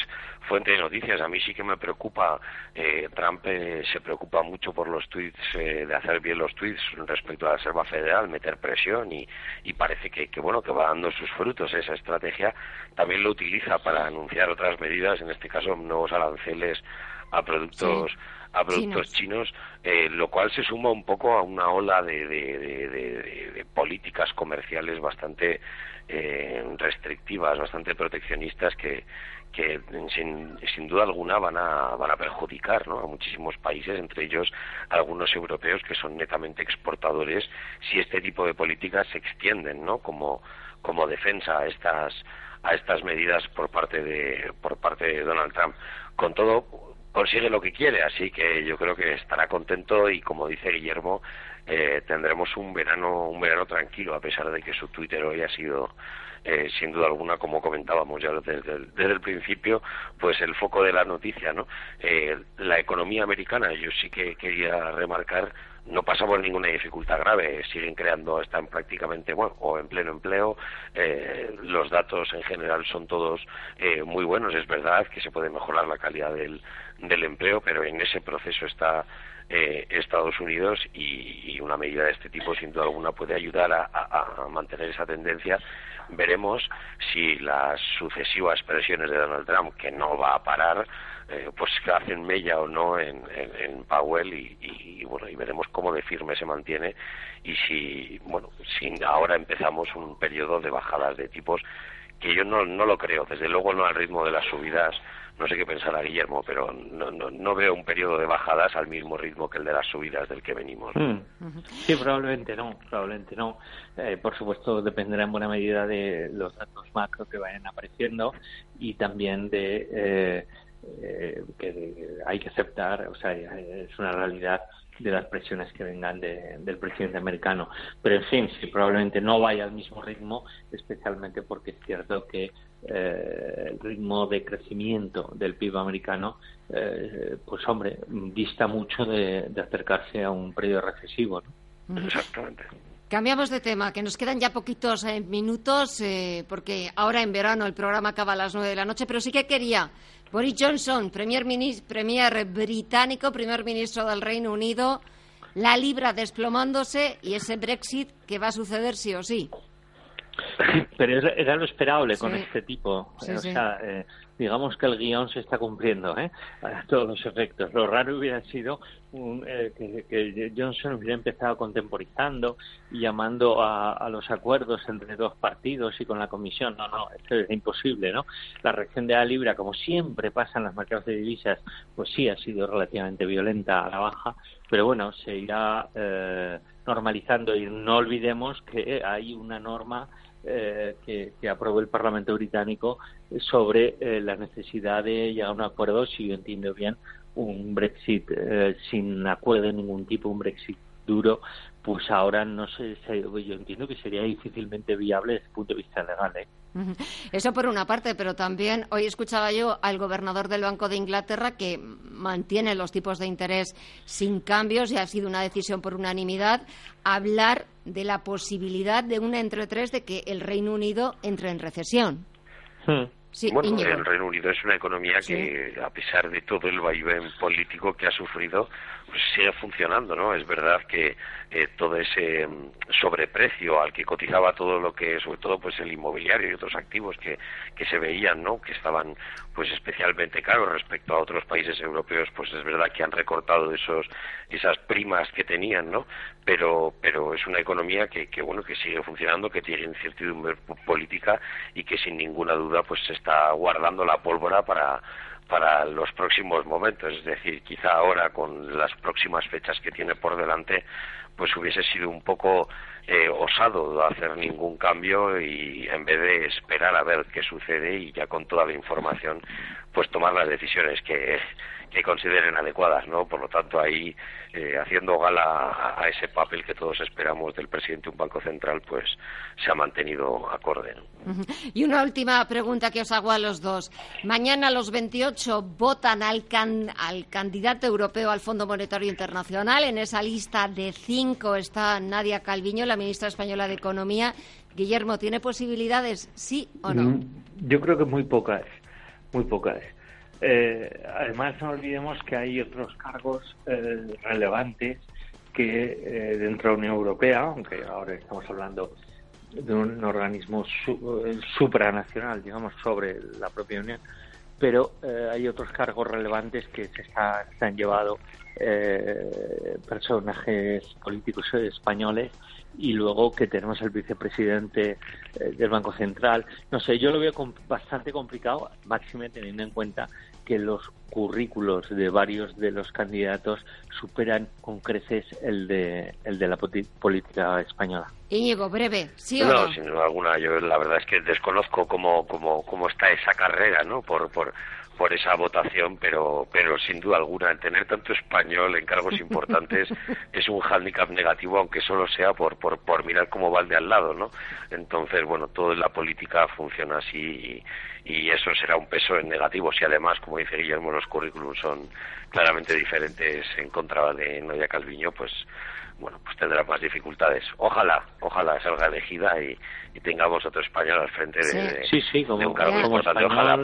fuente de noticias. A mí sí que me preocupa, eh, Trump eh, se preocupa mucho por los tweets, eh, de hacer bien los tweets respecto a la Reserva Federal, meter presión y, y parece que, que, bueno, que va dando sus frutos esa estrategia. También lo utiliza para anunciar otras medidas, en este caso nuevos aranceles a productos a productos chinos, eh, lo cual se suma un poco a una ola de, de, políticas comerciales bastante eh, restrictivas, bastante proteccionistas que, que sin, sin, duda alguna van a, van a perjudicar ¿no? a muchísimos países, entre ellos algunos europeos que son netamente exportadores, si este tipo de políticas se extienden ¿no? como, como defensa a estas a estas medidas por parte de por parte de Donald Trump. Con todo, consigue lo que quiere, así que yo creo que estará contento y como dice Guillermo, eh, tendremos un verano un verano tranquilo a pesar de que su Twitter hoy ha sido eh, sin duda alguna como comentábamos ya desde el, desde el principio pues el foco de la noticia no eh, la economía americana yo sí que quería remarcar no pasa por ninguna dificultad grave, siguen creando, están prácticamente, bueno, o en pleno empleo, datos en general son todos eh, muy buenos, es verdad que se puede mejorar la calidad del, del empleo, pero en ese proceso está eh, Estados Unidos y, una medida de este tipo sin duda alguna puede ayudar a mantener esa tendencia veremos si las sucesivas presiones de Donald Trump, que no va a parar, eh, pues hacen mella o no en, en, Powell y, bueno y veremos cómo de firme se mantiene y si bueno si ahora empezamos un periodo de bajadas de tipos que yo no, no lo creo. Desde luego no al ritmo de las subidas no sé qué pensará Guillermo, pero no, no, no, veo un periodo de bajadas al mismo ritmo que el de las subidas del que venimos. Hmm. Sí, probablemente no, probablemente no. Eh, por supuesto, dependerá en buena medida de los datos macro que vayan apareciendo y también de eh, eh, que hay que aceptar, o sea, es una realidad de las presiones que vengan del presidente americano. Pero, en fin, sí, probablemente no vaya al mismo ritmo, especialmente porque es cierto que eh, el ritmo de crecimiento del PIB americano, eh, pues hombre, dista mucho de, acercarse a un periodo recesivo. Exactamente. Cambiamos de tema, que nos quedan ya poquitos eh, minutos, porque ahora en verano el programa acaba a las nueve de la noche, pero sí que quería Boris Johnson, premier, premier británico, primer ministro del Reino Unido, la libra desplomándose y ese Brexit que va a suceder sí o sí. Pero era lo esperable con este tipo. o sea, eh, digamos que el guion se está cumpliendo ¿eh? a todos los efectos. Lo raro hubiera sido eh, que, Johnson hubiera empezado contemporizando y llamando a, los acuerdos entre dos partidos y con la comisión. No, no, esto es imposible, ¿no? La reacción de la libra, como siempre pasa en las mercados de divisas, pues sí ha sido relativamente violenta a la baja, pero bueno, se irá eh, normalizando y no olvidemos que hay una norma eh, que, aprobó el Parlamento británico sobre eh, la necesidad de llegar a un acuerdo, si yo entiendo bien, un Brexit eh, sin acuerdo de ningún tipo, un Brexit duro, pues ahora no sé, yo entiendo que sería difícilmente viable desde el punto de vista legal. ¿eh? Eso por una parte, pero también hoy escuchaba yo al gobernador del Banco de Inglaterra que mantiene los tipos de interés sin cambios y ha sido una decisión por unanimidad hablar de la posibilidad de una entre tres de que el Reino Unido entre en recesión. Hmm. bueno, el Reino Unido es una economía que, a pesar de todo el vaivén político que ha sufrido, pues sigue funcionando, ¿no? Es verdad que eh, todo ese mm, sobreprecio al que cotizaba todo lo que, sobre todo, pues el inmobiliario y otros activos que, que se veían, ¿no? Que estaban, pues especialmente caros respecto a otros países europeos, pues es verdad que han recortado esos, esas primas que tenían, ¿no? Pero, pero es una economía que, que bueno, que sigue funcionando, que tiene incertidumbre política y que sin ninguna duda, pues se está guardando la pólvora para para los próximos momentos, es decir, quizá ahora con las próximas fechas que tiene por delante, pues hubiese sido un poco eh, osado hacer ningún cambio y en vez de esperar a ver qué sucede y ya con toda la información, pues tomar las decisiones que, que consideren adecuadas, ¿no? Por lo tanto, ahí eh, haciendo gala a, ese papel que todos esperamos del presidente de un banco central, pues se ha mantenido acorde. Y una última pregunta que os hago a los dos. Mañana los 28 votan al, al candidato europeo al Fondo Monetario Internacional. En esa lista de cinco está Nadia Calviño, la ministra española de Economía. Guillermo, ¿tiene posibilidades, sí o no? Mm, yo creo que muy pocas, muy pocas. Eh, además, no olvidemos que hay otros cargos eh, relevantes que eh, dentro de la Unión Europea, aunque ahora estamos hablando de un organismo supranacional, digamos, sobre la propia Unión, pero hay otros cargos relevantes que se, se han llevado personajes políticos españoles y luego que tenemos el vicepresidente del Banco Central. No sé, yo lo veo bastante complicado, máxime teniendo en cuenta que los currículos de varios de los candidatos superan con creces el de, el de la política española. Íñigo, breve, ¿sí o no? sin duda alguna. Yo la verdad es que desconozco cómo, cómo, cómo está esa carrera, ¿no? Por, por, por esa votación, pero, pero sin duda alguna, tener tanto español en cargos importantes es un hándicap negativo, aunque solo sea por, por, por mirar cómo va el de al lado, ¿no? Entonces, bueno, todo en la política funciona así y, eso será un peso en negativo. Si además, como dice Guillermo, los currículums son claramente diferentes en contra de Noia Calviño, pues bueno, pues tendrá más dificultades. Ojalá, ojalá salga elegida y, tengamos otro español al frente de, sí. Sí, como, un cargo importante. Ojalá,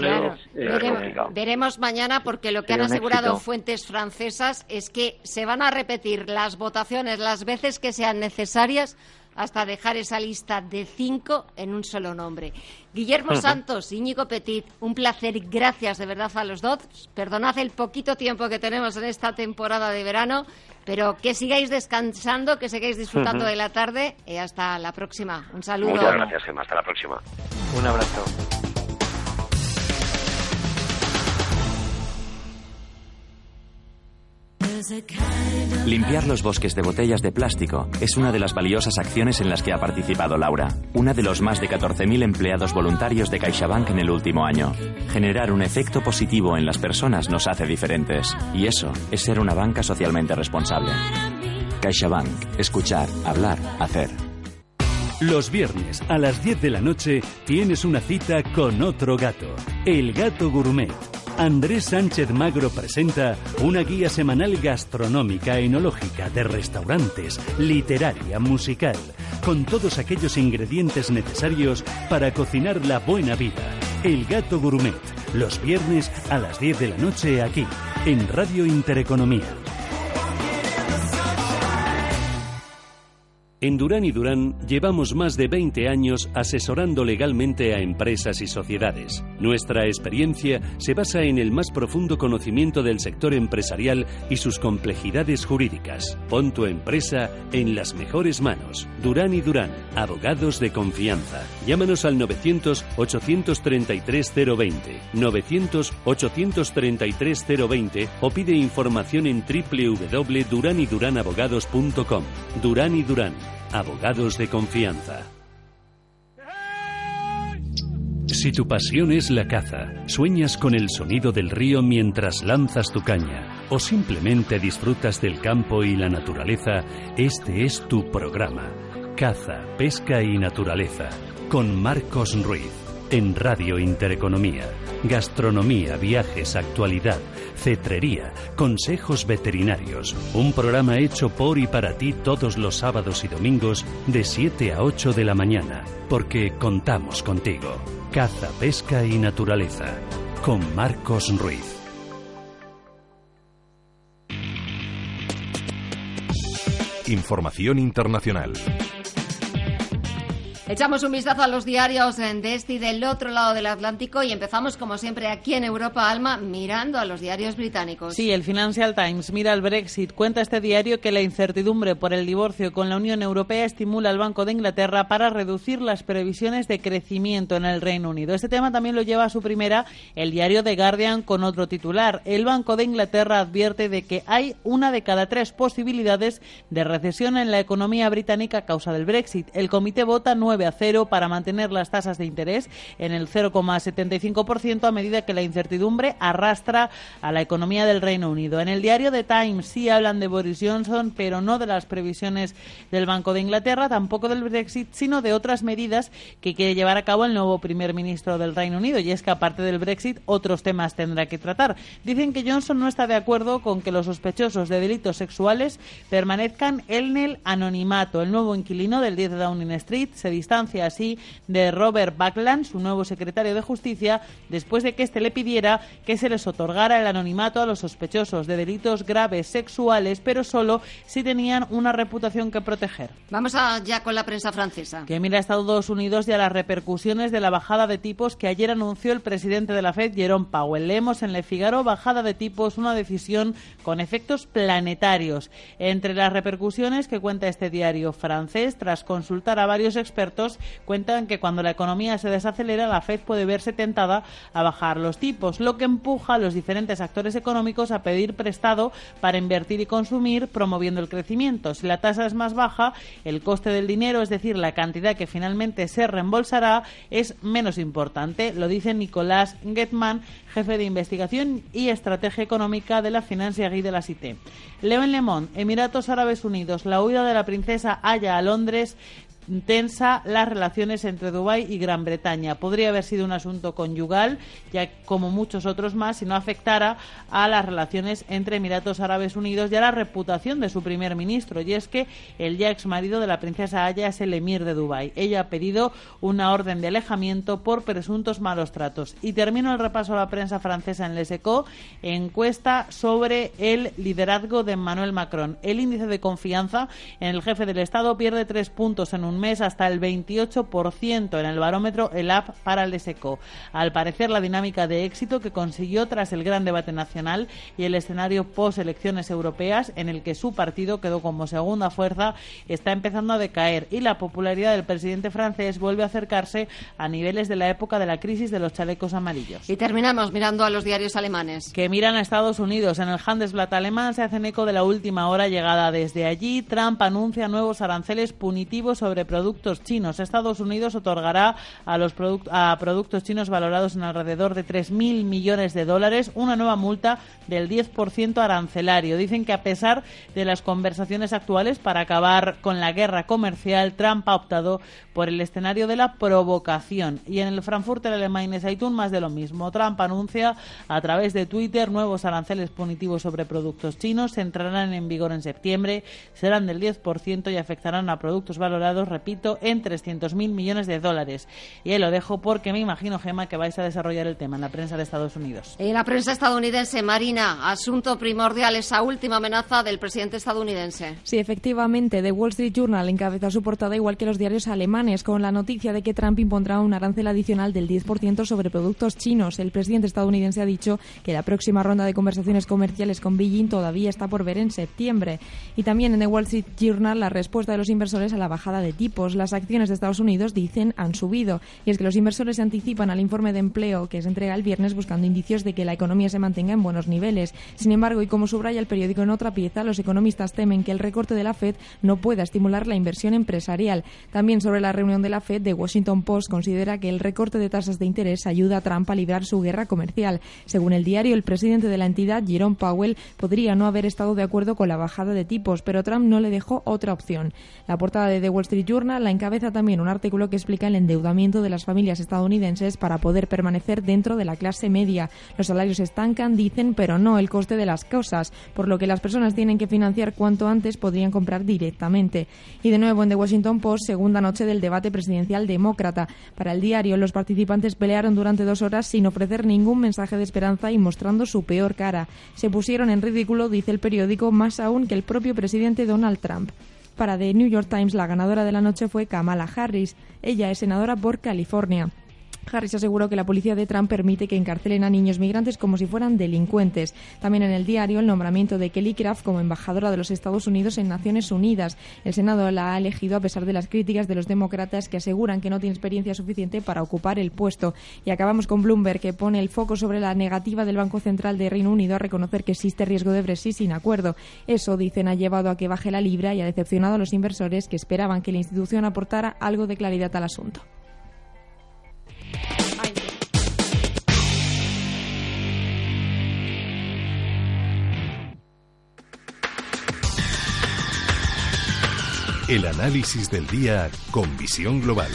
pero veremos, mañana porque lo que han asegurado fuentes francesas es que se van a repetir las votaciones las veces que sean necesarias hasta dejar esa lista de cinco en un solo nombre. Guillermo Santos, Íñigo Petit, un placer y gracias de verdad a los dos. Perdonad el poquito tiempo que tenemos en esta temporada de verano, pero que sigáis descansando, que sigáis disfrutando de la tarde y hasta la próxima. Un saludo. Muchas gracias, Gemma. Hasta la próxima. Un abrazo. Limpiar los bosques de botellas de plástico es una de las valiosas acciones en las que ha participado Laura, una de los más de 14.000 empleados voluntarios de CaixaBank en el último año. Generar un efecto positivo en las personas nos hace diferentes, y eso es ser una banca socialmente responsable. CaixaBank. Escuchar, hablar, hacer. Los viernes a las 10 de la noche tienes una cita con otro gato, el gato gourmet Andrés Sánchez Magro presenta una guía semanal gastronómica, enológica, de restaurantes, literaria, musical, con todos aquellos ingredientes necesarios para cocinar la buena vida. El Gato Gourmet, los viernes a las 10 de la noche aquí, en Radio Intereconomía. En Durán y Durán llevamos más de 20 años asesorando legalmente a empresas y sociedades. Nuestra experiencia se basa en el más profundo conocimiento del sector empresarial y sus complejidades jurídicas. Pon tu empresa en las mejores manos. Durán y Durán, abogados de confianza. Llámanos al 900-833-020, 900-833-020 o pide información en www.duranyduranabogados.com. Durán y Durán Abogados de confianza. Si tu pasión es la caza, sueñas con el sonido del río mientras lanzas tu caña, o simplemente disfrutas del campo y la naturaleza, este es tu programa. Caza, pesca y naturaleza, con Marcos Ruiz en Radio Intereconomía. Gastronomía, viajes, actualidad, cetrería, consejos veterinarios. Un programa hecho por y para ti todos los sábados y domingos de 7 a 8 de la mañana, porque contamos contigo. Caza, pesca y naturaleza. Con Marcos Ruiz. Información internacional. Echamos un vistazo a los diarios de este y del otro lado del Atlántico y empezamos, como siempre, aquí en Europa, Alma, mirando a los diarios británicos. Sí, el Financial Times mira el Brexit. Cuenta este diario que la incertidumbre por el divorcio con la Unión Europea estimula al Banco de Inglaterra para reducir las previsiones de crecimiento en el Reino Unido. Este tema también lo lleva a su primera el diario The Guardian con otro titular. El Banco de Inglaterra advierte de que hay una de cada tres posibilidades de recesión en la economía británica a causa del Brexit. El comité vota nueve a cero para mantener las tasas de interés en el 0,75% a medida que la incertidumbre arrastra a la economía del Reino Unido. En el diario The Times sí hablan de Boris Johnson, pero no de las previsiones del Banco de Inglaterra, tampoco del Brexit, sino de otras medidas que quiere llevar a cabo el nuevo primer ministro del Reino Unido. Y es que aparte del Brexit, otros temas tendrá que tratar. Dicen que Johnson no está de acuerdo con que los sospechosos de delitos sexuales permanezcan en el anonimato. El nuevo inquilino del 10 de Downing Street se distancia así de Robert Buckland, su nuevo secretario de Justicia, después de que éste le pidiera que se les otorgara el anonimato a los sospechosos de delitos graves sexuales, pero solo si tenían una reputación que proteger. Vamos a, ya con la prensa francesa. Que mira a Estados Unidos y a las repercusiones de la bajada de tipos que ayer anunció el presidente de la Fed, Jerome Powell. Leemos en Le Figaro bajada de tipos, una decisión con efectos planetarios. Entre las repercusiones que cuenta este diario francés, tras consultar a varios expertos, cuentan que cuando la economía se desacelera, la Fed puede verse tentada a bajar los tipos, lo que empuja a los diferentes actores económicos a pedir prestado para invertir y consumir, promoviendo el crecimiento. Si la tasa es más baja, el coste del dinero, es decir, la cantidad que finalmente se reembolsará, es menos importante. Lo dice Nicolás Getman, jefe de investigación y estrategia económica de la Financière de la Cité. Leo en Le Emiratos Árabes Unidos, la huida de la princesa Aya a Londres tensa las relaciones entre Dubái y Gran Bretaña. Podría haber sido un asunto conyugal, ya como muchos otros más, si no afectara a las relaciones entre Emiratos Árabes Unidos y a la reputación de su primer ministro. Y es que el ya ex marido de la princesa Aya es el emir de Dubái. Ella ha pedido una orden de alejamiento por presuntos malos tratos. Y termino el repaso a la prensa francesa en Les Echos, encuesta sobre el liderazgo de Emmanuel Macron. El índice de confianza en el jefe del Estado pierde tres puntos en un mes hasta el 28% en el barómetro el app para el SECO. Al parecer, la dinámica de éxito que consiguió tras el gran debate nacional y el escenario post-elecciones europeas, en el que su partido quedó como segunda fuerza, está empezando a decaer y la popularidad del presidente francés vuelve a acercarse a niveles de la época de la crisis de los chalecos amarillos. Y terminamos mirando a los diarios alemanes. Que miran a Estados Unidos. En el Handelsblatt alemán se hacen eco de la última hora llegada desde allí. Trump anuncia nuevos aranceles punitivos sobre productos chinos. Estados Unidos otorgará a los a productos chinos valorados en alrededor de 3.000 millones de dólares una nueva multa del 10% arancelario. Dicen que a pesar de las conversaciones actuales para acabar con la guerra comercial, Trump ha optado por el escenario de la provocación. Y en el Frankfurter Alemán Zeitung más de lo mismo. Trump anuncia a través de Twitter nuevos aranceles punitivos sobre productos chinos. Entrarán en vigor en septiembre, serán del 10% y afectarán a productos valorados repito, en 300.000 millones de dólares. Y ahí lo dejo porque me imagino, Gema, que vais a desarrollar el tema en la prensa de Estados Unidos. En la prensa estadounidense, Marina, asunto primordial, esa última amenaza del presidente estadounidense. Sí, efectivamente, The Wall Street Journal encabeza su portada igual que los diarios alemanes, con la noticia de que Trump impondrá un arancel adicional del 10% sobre productos chinos. El presidente estadounidense ha dicho que la próxima ronda de conversaciones comerciales con Beijing todavía está por ver en septiembre. Y también en The Wall Street Journal la respuesta de los inversores a la bajada de tipos. Las acciones de Estados Unidos, dicen, han subido. Y es que los inversores se anticipan al informe de empleo que se entrega el viernes buscando indicios de que la economía se mantenga en buenos niveles. Sin embargo, y como subraya el periódico en otra pieza, los economistas temen que el recorte de la Fed no pueda estimular la inversión empresarial. También sobre la reunión de la Fed, The Washington Post considera que el recorte de tasas de interés ayuda a Trump a librar su guerra comercial. Según el diario, el presidente de la entidad, Jerome Powell, podría no haber estado de acuerdo con la bajada de tipos, pero Trump no le dejó otra opción. La portada de The Wall Street Journal la encabeza también un artículo que explica el endeudamiento de las familias estadounidenses para poder permanecer dentro de la clase media. Los salarios estancan, dicen, pero no el coste de las cosas, por lo que las personas tienen que financiar cuanto antes podrían comprar directamente. Y de nuevo en The Washington Post, segunda noche del debate presidencial demócrata. Para el diario, los participantes pelearon durante dos horas sin ofrecer ningún mensaje de esperanza y mostrando su peor cara. Se pusieron en ridículo, dice el periódico, más aún que el propio presidente Donald Trump. Para The New York Times, la ganadora de la noche fue Kamala Harris. Ella es senadora por California. Harris aseguró que la policía de Trump permite que encarcelen a niños migrantes como si fueran delincuentes. También en el diario el nombramiento de Kelly Craft como embajadora de los Estados Unidos en Naciones Unidas. El Senado la ha elegido a pesar de las críticas de los demócratas que aseguran que no tiene experiencia suficiente para ocupar el puesto. Y acabamos con Bloomberg que pone el foco sobre la negativa del Banco Central de Reino Unido a reconocer que existe riesgo de Brexit sin acuerdo. Eso, dicen, ha llevado a que baje la libra y ha decepcionado a los inversores que esperaban que la institución aportara algo de claridad al asunto. El análisis del día con visión global.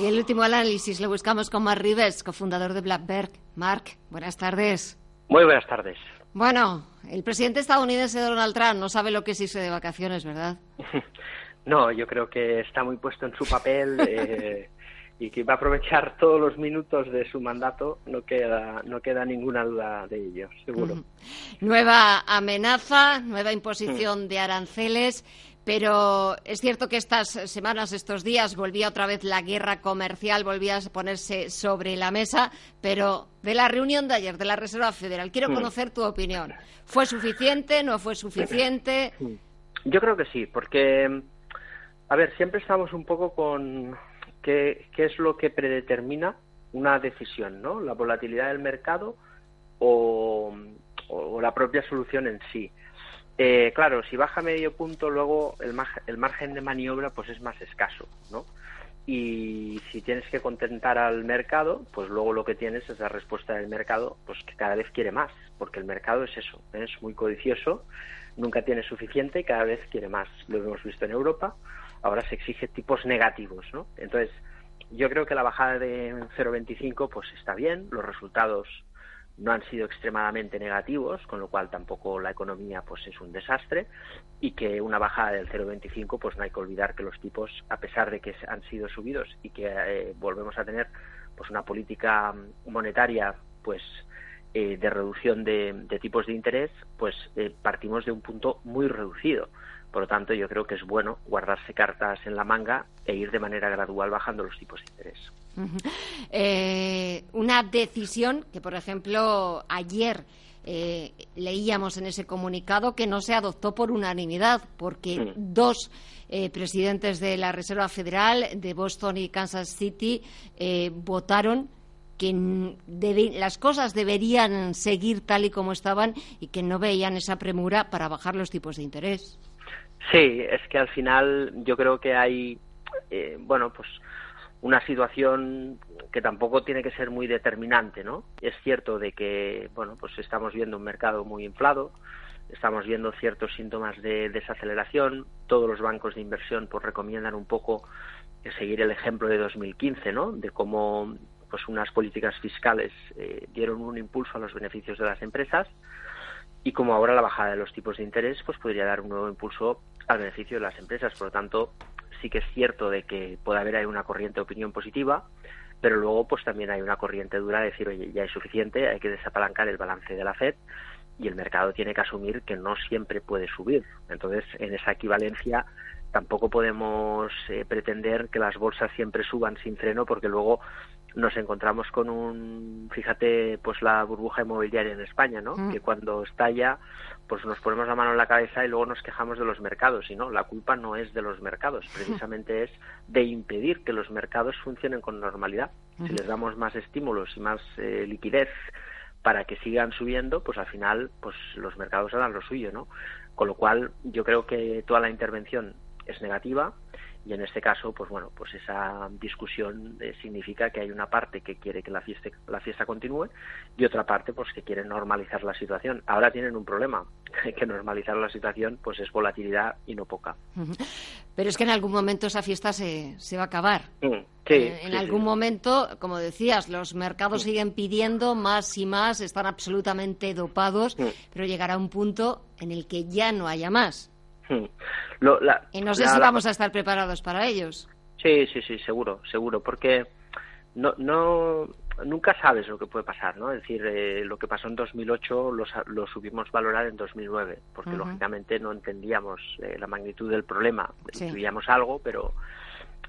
Y el último análisis lo buscamos con Mark Rives, cofundador de Blackberg. Mark, buenas tardes. Muy buenas tardes. Bueno, el presidente estadounidense Donald Trump no sabe lo que es irse de vacaciones, ¿verdad? no, yo creo que está muy puesto en su papel. Eh, y que va a aprovechar todos los minutos de su mandato, no queda, no queda ninguna duda de ello, seguro. Nueva amenaza, nueva imposición mm. de aranceles, pero es cierto que estas semanas, estos días, volvía otra vez la guerra comercial, volvía a ponerse sobre la mesa, pero de la reunión de ayer de la Reserva Federal, quiero mm. conocer tu opinión. ¿Fue suficiente? ¿No fue suficiente? Yo creo que sí, porque, a ver, siempre estamos un poco con ¿Qué, es lo que predetermina una decisión, ¿no? La volatilidad del mercado o, la propia solución en sí. Eh, claro, si baja medio punto, luego el, el margen de maniobra pues es más escaso, ¿no? Y si tienes que contentar al mercado, pues luego lo que tienes es la respuesta del mercado, pues que cada vez quiere más, porque el mercado es eso, es muy codicioso, nunca tiene suficiente y cada vez quiere más. Lo hemos visto en Europa, ahora se exige tipos negativos, ¿no? Entonces, yo creo que la bajada de 0,25 pues está bien, los resultados no han sido extremadamente negativos, con lo cual tampoco la economía pues es un desastre y que una bajada del 0,25 pues no hay que olvidar que los tipos a pesar de que han sido subidos y que eh, volvemos a tener pues una política monetaria pues eh, de reducción de, tipos de interés pues eh, partimos de un punto muy reducido por lo tanto, yo creo que es bueno guardarse cartas en la manga e ir de manera gradual bajando los tipos de interés. Eh, una decisión que, por ejemplo, ayer eh, leíamos en ese comunicado que no se adoptó por unanimidad, porque dos eh, presidentes de la Reserva Federal de Boston y Kansas City votaron que las cosas deberían seguir tal y como estaban y que no veían esa premura para bajar los tipos de interés. Sí, es que al final yo creo que hay, eh, bueno, pues una situación que tampoco tiene que ser muy determinante, ¿no? Es cierto de que, bueno, pues estamos viendo un mercado muy inflado, estamos viendo ciertos síntomas de desaceleración, todos los bancos de inversión pues recomiendan un poco seguir el ejemplo de 2015, ¿no? De cómo pues unas políticas fiscales eh, dieron un impulso a los beneficios de las empresas y como ahora la bajada de los tipos de interés pues podría dar un nuevo impulso al beneficio de las empresas. Por lo tanto, sí que es cierto de que puede haber ahí una corriente de opinión positiva, pero luego pues también hay una corriente dura de decir, oye, ya es suficiente, hay que desapalancar el balance de la Fed y el mercado tiene que asumir que no siempre puede subir. Entonces, en esa equivalencia tampoco podemos eh, pretender que las bolsas siempre suban sin freno porque luego nos encontramos con un, fíjate, pues la burbuja inmobiliaria en España, ¿no? Mm. Que cuando estalla, pues nos ponemos la mano en la cabeza y luego nos quejamos de los mercados. Y no, la culpa no es de los mercados, precisamente es de impedir que los mercados funcionen con normalidad. Si les damos más estímulos y más eh, liquidez para que sigan subiendo, pues al final, pues los mercados harán lo suyo, ¿no? Con lo cual, yo creo que toda la intervención es negativa y en este caso, pues bueno, pues esa discusión eh, significa que hay una parte que quiere que la fiesta, la fiesta continúe y otra parte pues que quiere normalizar la situación. Ahora tienen un problema, que normalizar la situación pues es volatilidad y no poca. Pero es que en algún momento esa fiesta se, se va a acabar. Mm, eh, en algún momento, como decías, los mercados siguen pidiendo más y más, están absolutamente dopados, Mm. pero llegará un punto en el que ya no haya más. Lo- la- Y no sé la- si la- vamos a estar preparados para ellos. Sí, sí, sí, seguro, seguro, porque no, no, nunca sabes lo que puede pasar, ¿no? Es decir, eh, lo que pasó en 2008 lo, lo subimos valorar en 2009, porque Ujú. lógicamente no entendíamos eh, la magnitud del problema, Sí. intuíamos algo, pero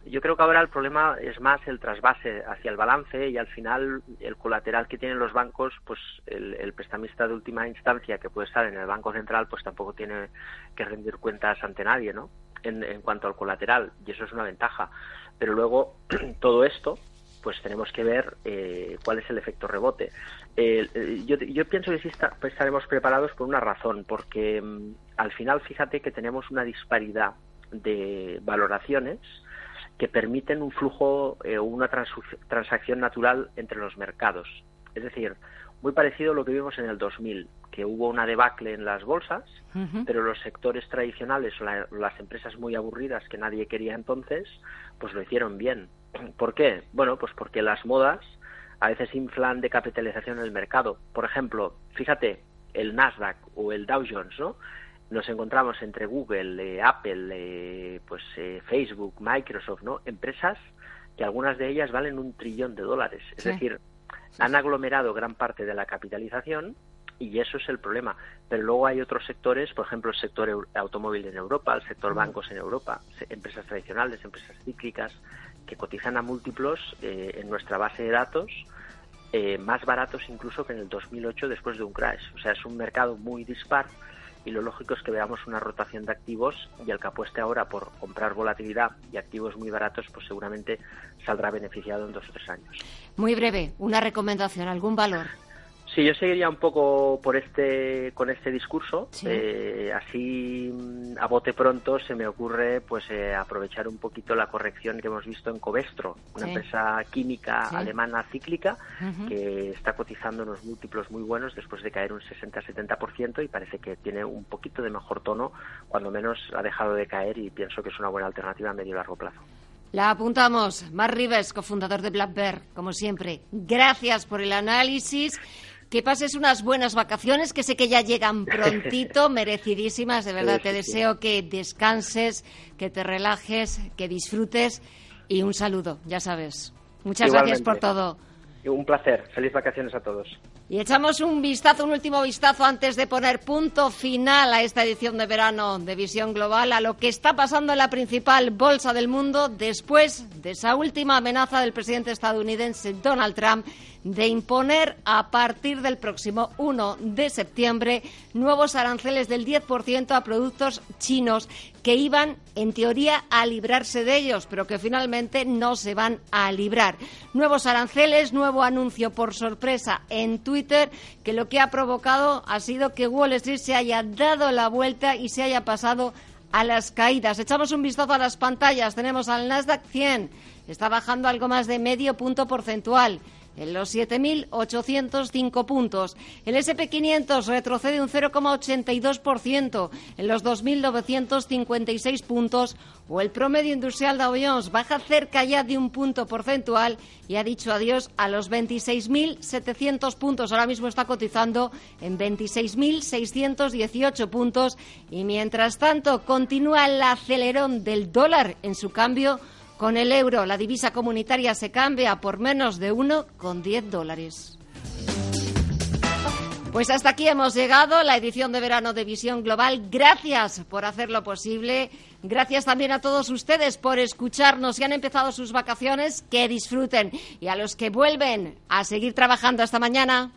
yo creo que ahora el problema es más el trasvase hacia el balance y al final el colateral que tienen los bancos, pues el, el prestamista de última instancia que puede estar en el Banco Central, pues tampoco tiene que rendir cuentas ante nadie, ¿no? En, en cuanto al colateral, y eso es una ventaja. Pero luego todo esto, pues tenemos que ver eh, cuál es el efecto rebote. Eh, yo, yo pienso que sí está- pues estaremos preparados por una razón, porque mm, al final fíjate que tenemos una disparidad de valoraciones que permiten un flujo o una transacción natural entre los mercados. Es decir, muy parecido a lo que vimos en el 2000, que hubo una debacle en las bolsas, pero los sectores tradicionales o la- las empresas muy aburridas que nadie quería entonces, pues lo hicieron bien. ¿Por qué? Bueno, pues porque las modas a veces inflan de capitalización el mercado. Por ejemplo, fíjate, el Nasdaq o el Dow Jones, ¿no? Nos encontramos entre Google, eh, Apple, eh, pues eh, Facebook, Microsoft, ¿no? Empresas que algunas de ellas valen un trillón de dólares. Es Sí. decir, han aglomerado gran parte de la capitalización y eso es el problema. Pero luego hay otros sectores, por ejemplo, el sector automóvil en Europa, el sector bancos en Europa, empresas tradicionales, empresas cíclicas, que cotizan a múltiplos eh, en nuestra base de datos eh, más baratos incluso que en el 2008 después de un crash. O sea, es un mercado muy dispar y lo lógico es que veamos una rotación de activos y el que apueste ahora por comprar volatilidad y activos muy baratos, pues seguramente saldrá beneficiado en dos o tres años. Muy breve, una recomendación, algún valor. Sí, yo seguiría un poco por este con este discurso. Eh, así mm, a bote pronto se me ocurre pues eh, aprovechar un poquito la corrección que hemos visto en Covestro, una Sí. empresa química Sí. alemana cíclica que está cotizando unos múltiplos muy buenos después de caer un 60-70% y parece que tiene un poquito de mejor tono, cuando menos ha dejado de caer y pienso que es una buena alternativa a medio y largo plazo. La apuntamos. Mar Rives, cofundador de Black Bear, como siempre. Gracias por el análisis. Que pases unas buenas vacaciones, que sé que ya llegan prontito, merecidísimas. De verdad, Sí, te sí, sí. deseo que descanses, que te relajes, que disfrutes. Y un saludo, ya sabes. Muchas gracias por todo. Un placer. Feliz vacaciones a todos. Y echamos un vistazo, un último vistazo antes de poner punto final a esta edición de verano de Visión Global, a lo que está pasando en la principal bolsa del mundo después de esa última amenaza del presidente estadounidense Donald Trump de imponer a partir del próximo 1 de septiembre nuevos aranceles del 10% a productos chinos que iban, en teoría, a librarse de ellos, pero que finalmente no se van a librar. Nuevos aranceles, nuevo anuncio por sorpresa en Twitter, que lo que ha provocado ha sido que Wall Street se haya dado la vuelta y se haya pasado a las caídas. Echamos un vistazo a las pantallas. Tenemos al Nasdaq 100. Está bajando algo más de medio punto porcentual en los 7.805 puntos. El SP500 retrocede un 0,82% en los 2.956 puntos o el promedio industrial Dow Jones baja cerca ya de un punto porcentual y ha dicho adiós a los 26.700 puntos. Ahora mismo está cotizando en 26.618 puntos y mientras tanto continúa el acelerón del dólar en su cambio con el euro, la divisa comunitaria se cambia por menos de 1,10 dólares. Pues hasta aquí hemos llegado, la edición de verano de Visión Global. Gracias por hacerlo posible. Gracias también a todos ustedes por escucharnos y han empezado sus vacaciones. Que disfruten. Y a los que vuelven a seguir trabajando hasta mañana.